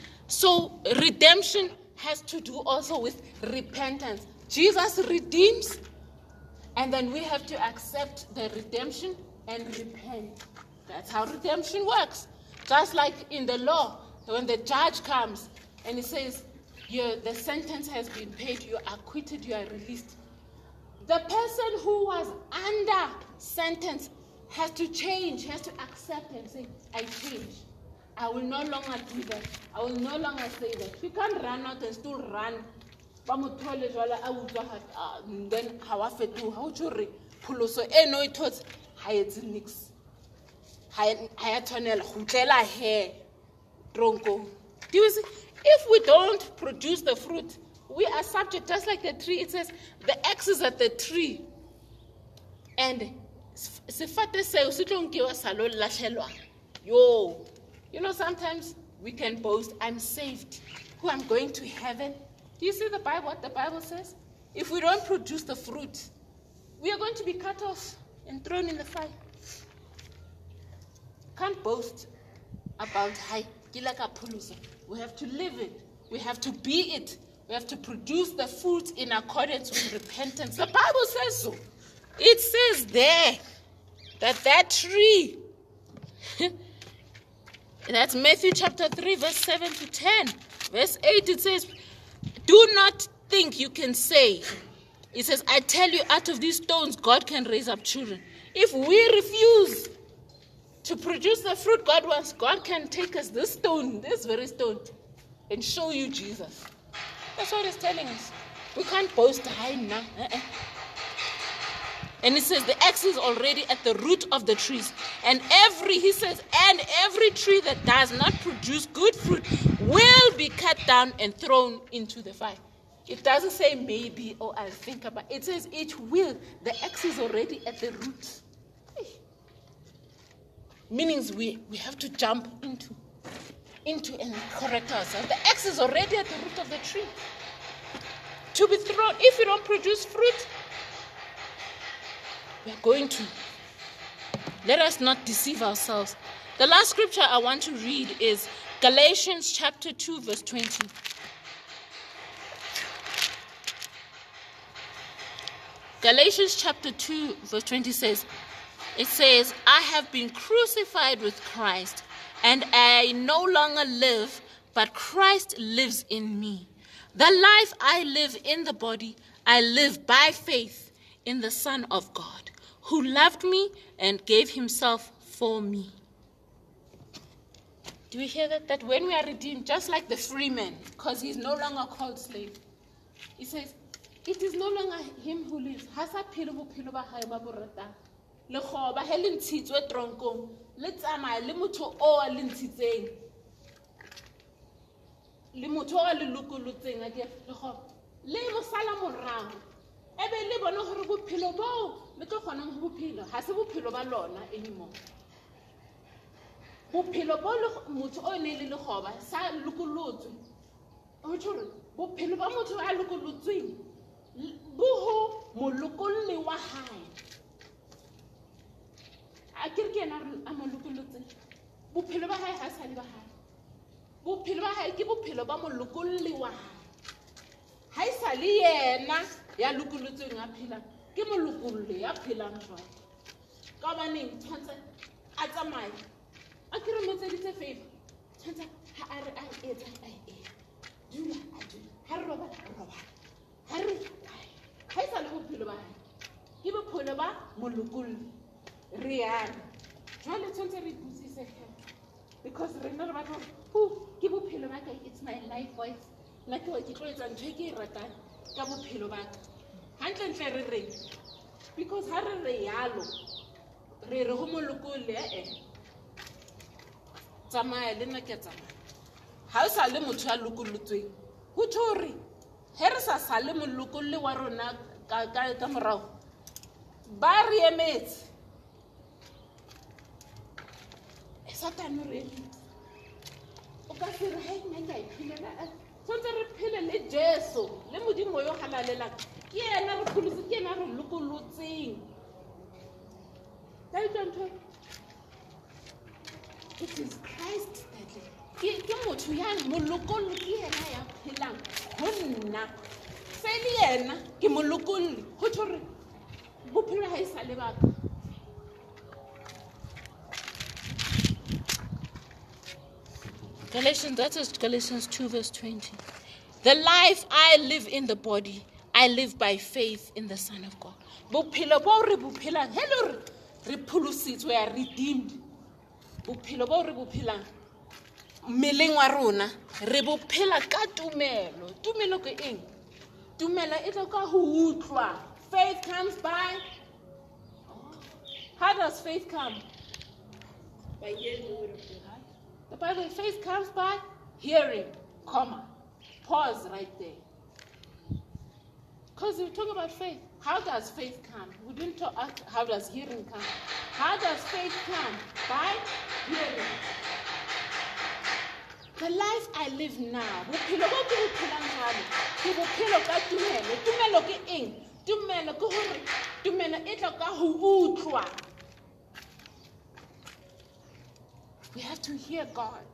So redemption has to do also with repentance. Jesus redeems, and then we have to accept the redemption and repent. That's how redemption works. Just like in the law, when the judge comes and he says, the sentence has been paid, you are acquitted, you are released. The person who was under sentence has to change, has to accept and say, I change. I will no longer do that. I will no longer say that. You can't run out and still run. ba mo thole jwale a utlwa ha- ah, then ha wa fetoga o tse gore pholoso e no e thotse ga etse nix. Ga ya tshwanela. Go tlela he tronkong. Do you see? If we don't produce the fruit we are subject just like the tree it says the x is at the tree. And sef- sefate seo se tlo nkewa sa lo you know sometimes we can boast i'm saved. Who i'm going to heaven? Do you see the bible what the bible says? If we don't produce the fruit we are going to be cut off and thrown in the fire. Can't boast about high ke la ka pholosa. We have to live it. We have to be it. We have to produce the fruit in accordance with repentance. The bible says so. It says there that that tree that's matthew chapter 3 verse 7 to 10 verse 8 it says do not think you can say it says i tell you out of these stones god can raise up children if we refuse to produce the fruit God wants, God can take us this stone, this very stone, and show you Jesus. That's what He's telling us. We can't boast high now. Uh-uh. And it says the axe is already at the root of the trees. And every, he says, and every tree that does not produce good fruit will be cut down and thrown into the fire. It doesn't say maybe or I'll think about it. Says it will. The axe is already at the root. Hey meanings we, we have to jump into into and correct ourselves. The axe is already at the root of the tree. To be thrown, if you don't produce fruit, we are going to. Let us not deceive ourselves. The last scripture I want to read is Galatians chapter 2, verse 20. Galatians chapter 2, verse 20 says, it says, I have been crucified with Christ, and I no longer live, but Christ lives in me. The life I live in the body, I live by faith in the Son of God, who loved me and gave himself for me. Do you hear that? That when we are redeemed, just like the free man, because he's no longer called slave, he says, It is no longer him who lives. Lekgoba he le ntshitswe tronkong le tsamaya le motho o le ntshitseng le motho o le lokolotseng a ke lekgoba le mo sala morago e be le bone gore bophelo boo le tlo kgonang go bophelo. Ga se bophelo ba lona anymore bophelo bo motho o ne le lekgoba sa lokolotswe. O tšho gore bophelo ba motho a lokolotsweng bo go molokolli wa gae a ke re ke ena a mo lokolotseng bophelo ba gae ga sa le ba gae bophelo ba gae ke bophelo ba molokolli wa gae ga e sa le yena ya lokolotsweng a phelang ke molokolli ya phelang jwale. Ka baneng tshwanetse a tsamaye a ke re motseditse fela. Tshwanetse ga a re a etsa a e dula a dula. Ga re robala a robala. Ga re ga e sa le bophelo ba gae ke bophelo ba molokolli re yana jwale tshwanetse re ipotsise he because rena re batla gore ke bophelo ba ka. It's my life voice nna ke tlo etsa ntho e ke e ratang ka bophelo ba ka gantlentle re reng? Because ga re re yalo re re go molokole ee tsamaya le nna ke tsamaya. Ga o sa le motho ya lokolotsweng go tsho gore ge re sa sale molokolle wa rona ka- ka ka morago ba re emetse. Satane re emetse. O ka se re ga nna ke a iphelela tshwanetse re phele le jesu le modimo yo galalelang ke ena re pholose ke ena re lokolotseng ka utlwa ntho? It is christ that ke ke motho ya molokollo ke ena ya phelang. Go nna se le yena ke molokolli go tsho re bophelo ga e sa le Galatians, that is Galatians 2, verse 20. The life I live in the body, I live by faith in the Son of God. bophelo bo re bo phelang he re pholositswe we are redeemed bophelo bo re bo phelang mmeleng wa rona re bo ka tumelo tumelo ke eng tumelo e tla ka ho utlwa faith comes by how does faith come By hearing the word of God. The Bible faith comes by hearing, comma. Pause right there. Because we talk about faith. How does faith come? We didn't talk uh, how does hearing come. How does faith come? By hearing. The life I live now, bophelo bo ke bo phelang jwale, ke bophelo ka tumelo. Tumelo ke eng? Tumelo ke hore tumelo e tla ka ho utlwa. We have to hear God.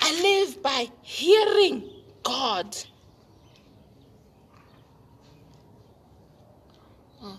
I live by hearing God. Oh,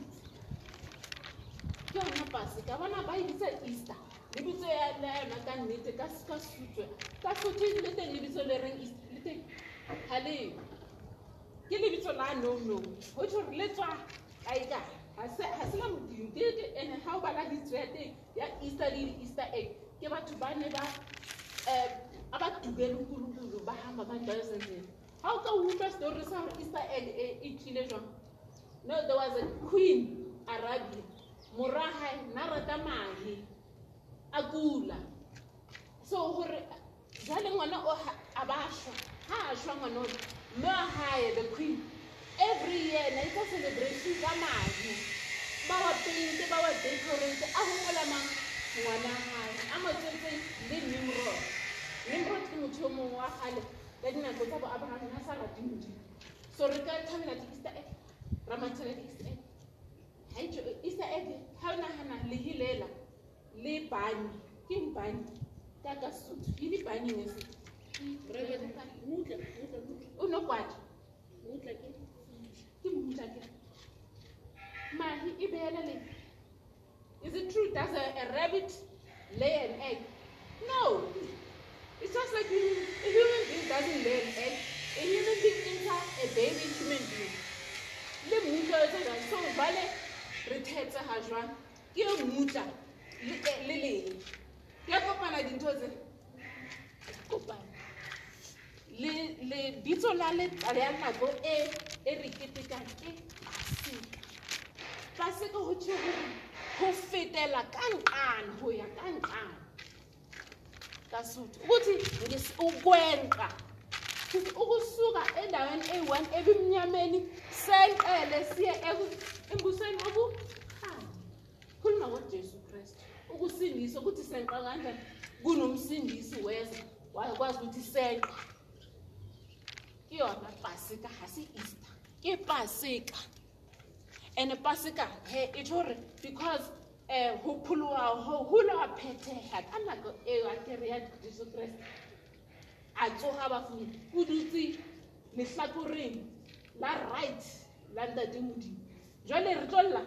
ke yona pase ka bona ba editsa easter. Lebitso ya yona ka nnete ka sutswe ka sotho le teng lebitso le reng le teng. Ga leo ke lebitso la no no. Go tho re le tswa kae kae? Ga se la modimo. Ke ga o bala hitso ya teng ya easter le di-easter egg ke batho ba ne ba um a ba tubele kulukulu ba hamba banjalesentseng ga o ka utlwa story sa gore easter egg e tlile jwang? No there was a queen arabia mora hae na rata mahe. A kula. So gore jale ngwana o a ba shwa. Ha a shwa ngwana o mme wa hae the queen. Every year na etsa celebration ka mahe. Ba wa pente ba wa decorate. A hopola mang? Ngwana hae. A motswetseng le nimrod. Nimrod ke motho yo mongwe wa gale ka dinako tsa bo abraham a sa rate modimo. So re ka thabela di-easter egg ra matshela di-easter egg Ha itjho, easter egg o lehilela le ke ka ka sotho o mutla ke. ke? Mmutla ke? Mahi e behela le is it true does a, a rabbit lay an egg? No. It's just like you, a human being doesn't lay an egg. A human being enter a baby human being. Le mmutla o so jwale re thetse ha jwang? Ke yo mmutla le e- le leng? A kopana dintho tse? Le lebitso la le- la nako e e re ketekang ke paseka. Paseka ho tjho hore ho fetela ka nqane ho ya ka nqane. Ka sotho. Ukuthi ukwenqa futhi ukusuka endaweni eyi-one ebimnyameni senqele siye embusweni obukhanya khuluma ngojesu kristu. Ukusindisa ukuthi senqa kanjani kunomsindisi weza wakwazi ukuthi senqa. Ke yona paseka ga se easter. Ke paseka and paseka he e tho gore because um go pholoa go gole wa phethega ka nako eo a kere ya jesu kreste a tsoga bafumi o dutse lehlakoreng la right la ntate modimo jale re tlolla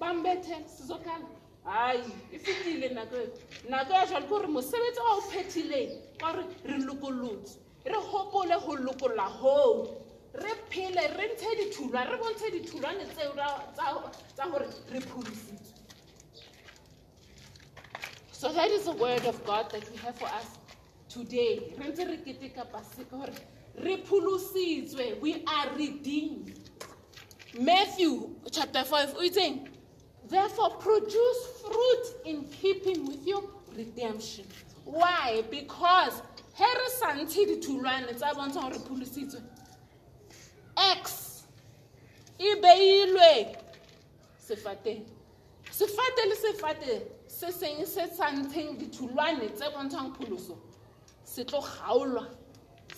bambethe sizokhala hayi e fetile nako eo. Nako ya jale ke gore mosebetsi wa o phethileng ka gore re lokolotse re gopole go lokolola goo re phele re ntshe ditholwa re bontshe ditholwane tseo tsa gore re phodisitswe So that is the word of God that we have for us today. We are redeemed. Matthew chapter 5 o itseng, therefore produce fruit in keeping with your redemption. Why? Because he re sa ntshe ditholwane tsa bontshang gore re pholositswe. X e beilwe sefateng sefate le sefate se seng se sa ntsheng ditholwane tse bontshang pholoso se tlo kgaolwa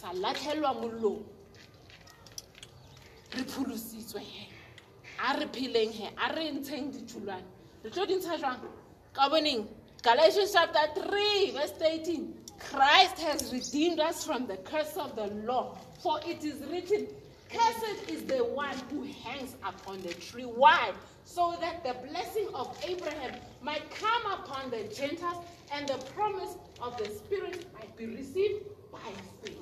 sa latlhelwa mollong. Re pholositswe he a re pheleng he a re ntsheng ditholwane. Re tlo di ntsha jwang? Ka boneng galatians chapter 3 verse 18 christ has redeemed us from the curse of the law for it is written cursed is the one who hangs upon the tree. Why? So that the blessing of abraham might come upon the gentiles and the promise of the spirit might be received by faith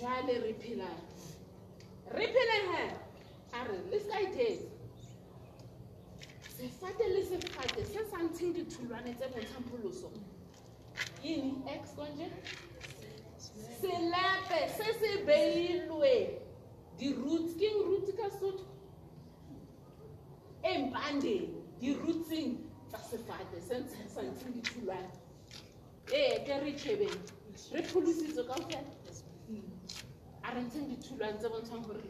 jale re phelang re pheleng he a re le ska ithetse sefate le sefate se sa ntsheng ditholwane tse bontshang pholoso. Eng ex konje? Selepe se se beilwe. Di-roots ke eng roots ka sotho? Empandeng di-rootsing tsa sefate se sa ntsheng ditholwane. Ee ke re tšhebeng re pholositswe kao fela a re ntsheng ditholwane tse bontshang gore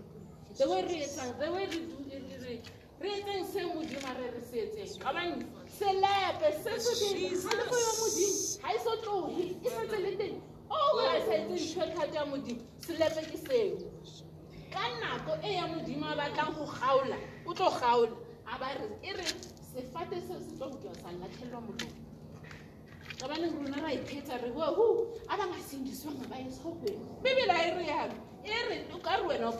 the way re etsang the way re etseng se modimo a re re se etseng? Kabane selepe se segalefo ya modimo ga e so tloge e setse le teng o ga e sa etse ntšhwekgatso ya modimo selepe ke seo. Ka nako e ya modimo a batlang go gaola o tlo gaola a ba re e re sefate seo se tlo gokiwa sa latlhelwa molong kabaneng rona ra iphetsa re bohu a ba ngasindiswanga ba esogweng bebele a e re yalo o ka re wena o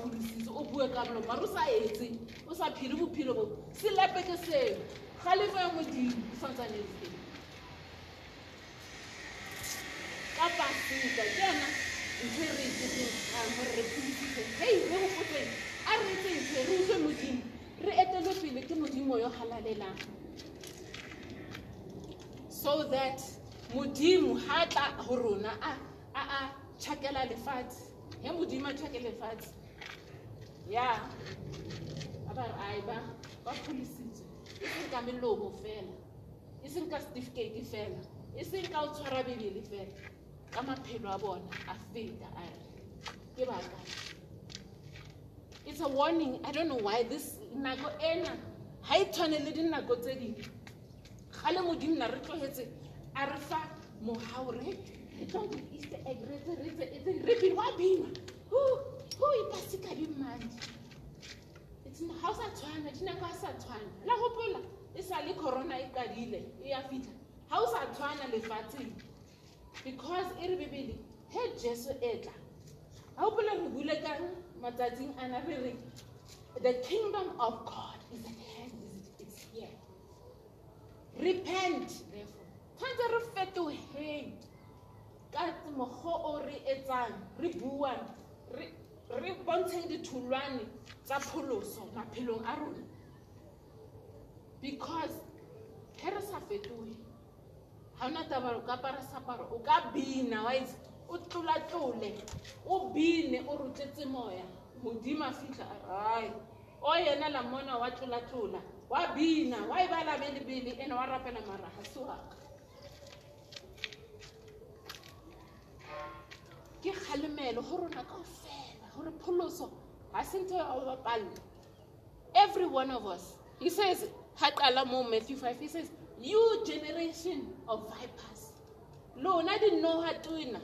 o bue mare o sa etse o sa bophelo bo. Selepe ke seo. Modimo teng ka ke yona re re pholositse hei re a re etseng se re utlwe modimo. Re etelwe pele ke modimo yo so that modimo ha tla ho rona a a a tjhakela lefatshe he modimo a tjhake lefatshe ya. A ba re ai ba ba pholositswe e seng ka melomo fela. E seng ka certificate fela. E seng ka o tshwara bebele fela. Ka maphelo a bona a feta a re. Ke baka it's a warning. I don't know why this nako ena ha e tshwane le dinako tse dingwe gale modimo na re tlogetse a re fa mogao re go easter egg re tse re tse etse re bina wa bina ho ipase ka dimadi ga o sa tshwana dinako a sa tshwana la gopola e sa le corona e kadile e ya fitlha ga o sa tshwana lefatsheng because e re bebele he jesu e tla ga gopola re bule ka matsatsing ana re the kingdom of god is at hand is- it's here. Repent therefore. Tshwanetse re fetoheng ka mokgwa o re etsang re buang re- bontsheng ditholwane tsa pholoso maphelong a rona. Because ge re sa fetohe ga ona taba o ka apara seaparo o ka bina wa itse o tlolatlole o bine o rotetse moya modimo a fitlha ai o yena la mona wa tlolatlola wa bina wa e bala belebele ene wa rapela mara ga se waka ke kgalemelo go rona kao fela gore pholoso ga every one of us he says ha qala mo matthew 5 he says you generation of vipers. Lona dinoga tona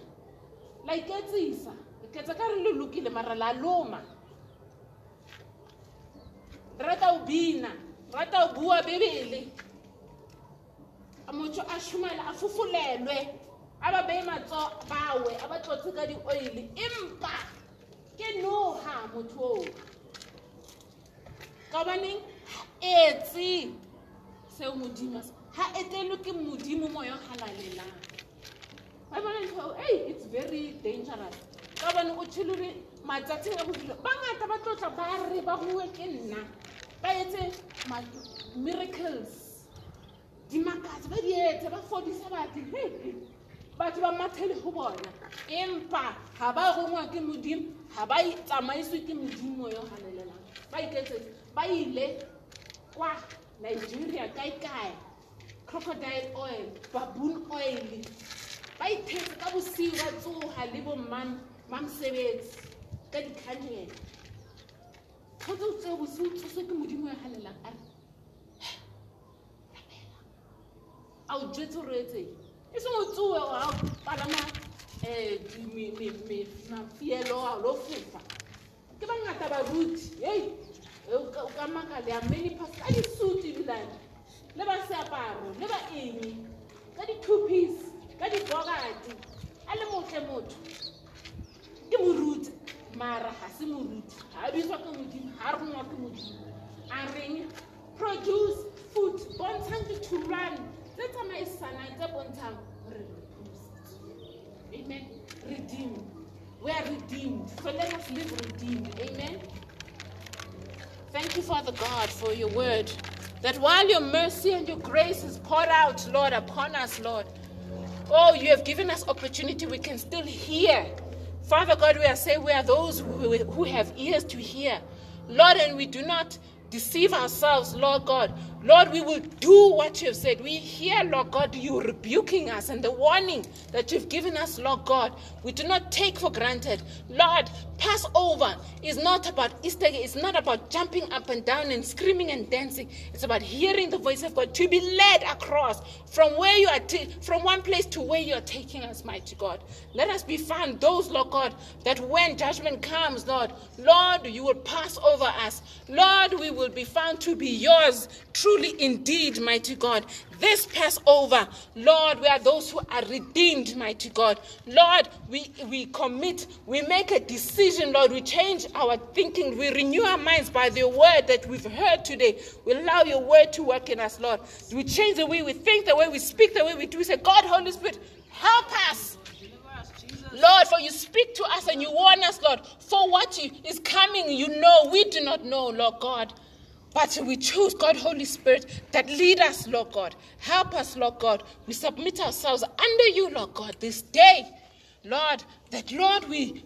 la iketsisa. Ketsa ka re le lokile mara la loma. Rata o bina rata o bua bebele. Motho a šomela a fofulelwe a ba beye matso bawe a ba tlotse ka di-oile empa ke noga motho oo. Ka baneng ha etse seo modimo ha etelwe ke modimo moya o halalelang ba bona ntho ei it's very dangerous. Ka bane o tšhelore matsatsing a bophelo. Bangata ba tlotla ba re ba bue ke nna. Ba etse miracles. Dimakatso ba di etse ba fodisa batho batho ba mathele go bona. Empa ga ba gongwa ke modimo ga ba tsamaiswe ke modimo yo halelelang ba iketsetse ba ile kwa nigeria kae-kae crocodile oil baboon oil. Ba ithetse ka bosiu ba tsoga le bommamosebetsi ka dikhanele tshotse o tseo bosiu tsoswe ke modimo ya galelang a re a o jetse gore etseng e seng o tsoe a palama um mafielo a lo fofa ke bangata baruti ei o ka- o ka maka le a many pas ka disuit ebilane le ba seaparo le ba eng? Ka di-two piece ka dibogati a le motle motho. Ke moruti mara ga se moruti. Ga a bitswa ke modimo ga re ngwa ke modimo. A reng produce food bontshang ditholwane amen redeemed we are redeemed so let us live redeemed amen Thank you, Father God, for your word. That while your mercy and your grace is poured out, Lord, upon us, Lord, oh, you have given us opportunity, we can still hear. Father God, we are saying we are those who, who have ears to hear. Lord, and we do not deceive ourselves, Lord God. Lord, we will do what you have said. We hear, Lord God, you rebuking us and the warning that you've given us, Lord God. We do not take for granted. Lord, Passover is not about Easter, it's not about jumping up and down and screaming and dancing. It's about hearing the voice of God to be led across from where you are, ta- from one place to where you are taking us, mighty God. Let us be found those, Lord God, that when judgment comes, Lord, Lord, you will pass over us. Lord, we will be found to be yours, truly indeed, mighty God. This Passover, Lord, we are those who are redeemed, mighty God. Lord, we, we commit, we make a decision, Lord. We change our thinking, we renew our minds by the word that we've heard today. We allow your word to work in us, Lord. We change the way we think, the way we speak, the way we do. We say, God, Holy Spirit, help us. Lord, for you speak to us and you warn us, Lord, for what is coming, you know, we do not know, Lord God. But we choose, God, Holy Spirit, that lead us, Lord God. Help us, Lord God. We submit ourselves under you, Lord God, this day. Lord, that, Lord, we,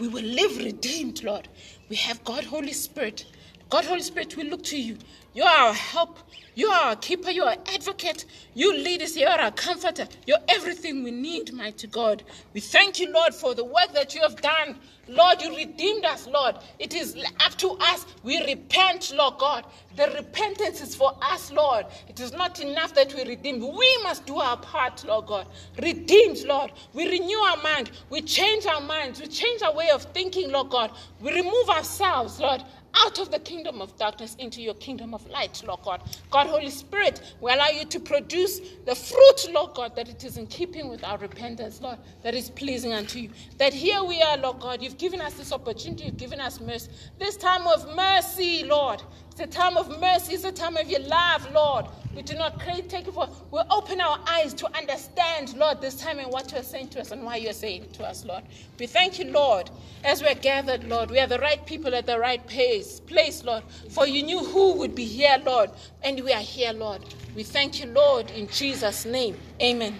we will live redeemed, Lord. We have God, Holy Spirit. God, Holy Spirit, we look to you. You are our help. You are our keeper. You are our advocate. You lead us. You are our comforter. You're everything we need, mighty God. We thank you, Lord, for the work that you have done. Lord, you redeemed us, Lord. It is up to us. We repent, Lord God. The repentance is for us, Lord. It is not enough that we redeem. We must do our part, Lord God. Redeemed, Lord. We renew our mind. We change our minds. We change our way of thinking, Lord God. We remove ourselves, Lord, out of the kingdom of darkness into your kingdom of light, Lord God. God, Holy Spirit, we allow you to produce the fruit, Lord God, that it is in keeping with our repentance, Lord, that is pleasing unto you. That here we are, Lord God. You've given us this opportunity, you've given us mercy. This time of mercy, Lord. It's a time of mercy, it's a time of your love, Lord. We do not take it for, we open our eyes to understand, Lord, this time and what you are saying to us and why you are saying to us, Lord. We thank you, Lord, as we're gathered, Lord. We are the right people at the right place, place, Lord. For you knew who would be here, Lord, and we are here, Lord. We thank you, Lord, in Jesus' name. Amen.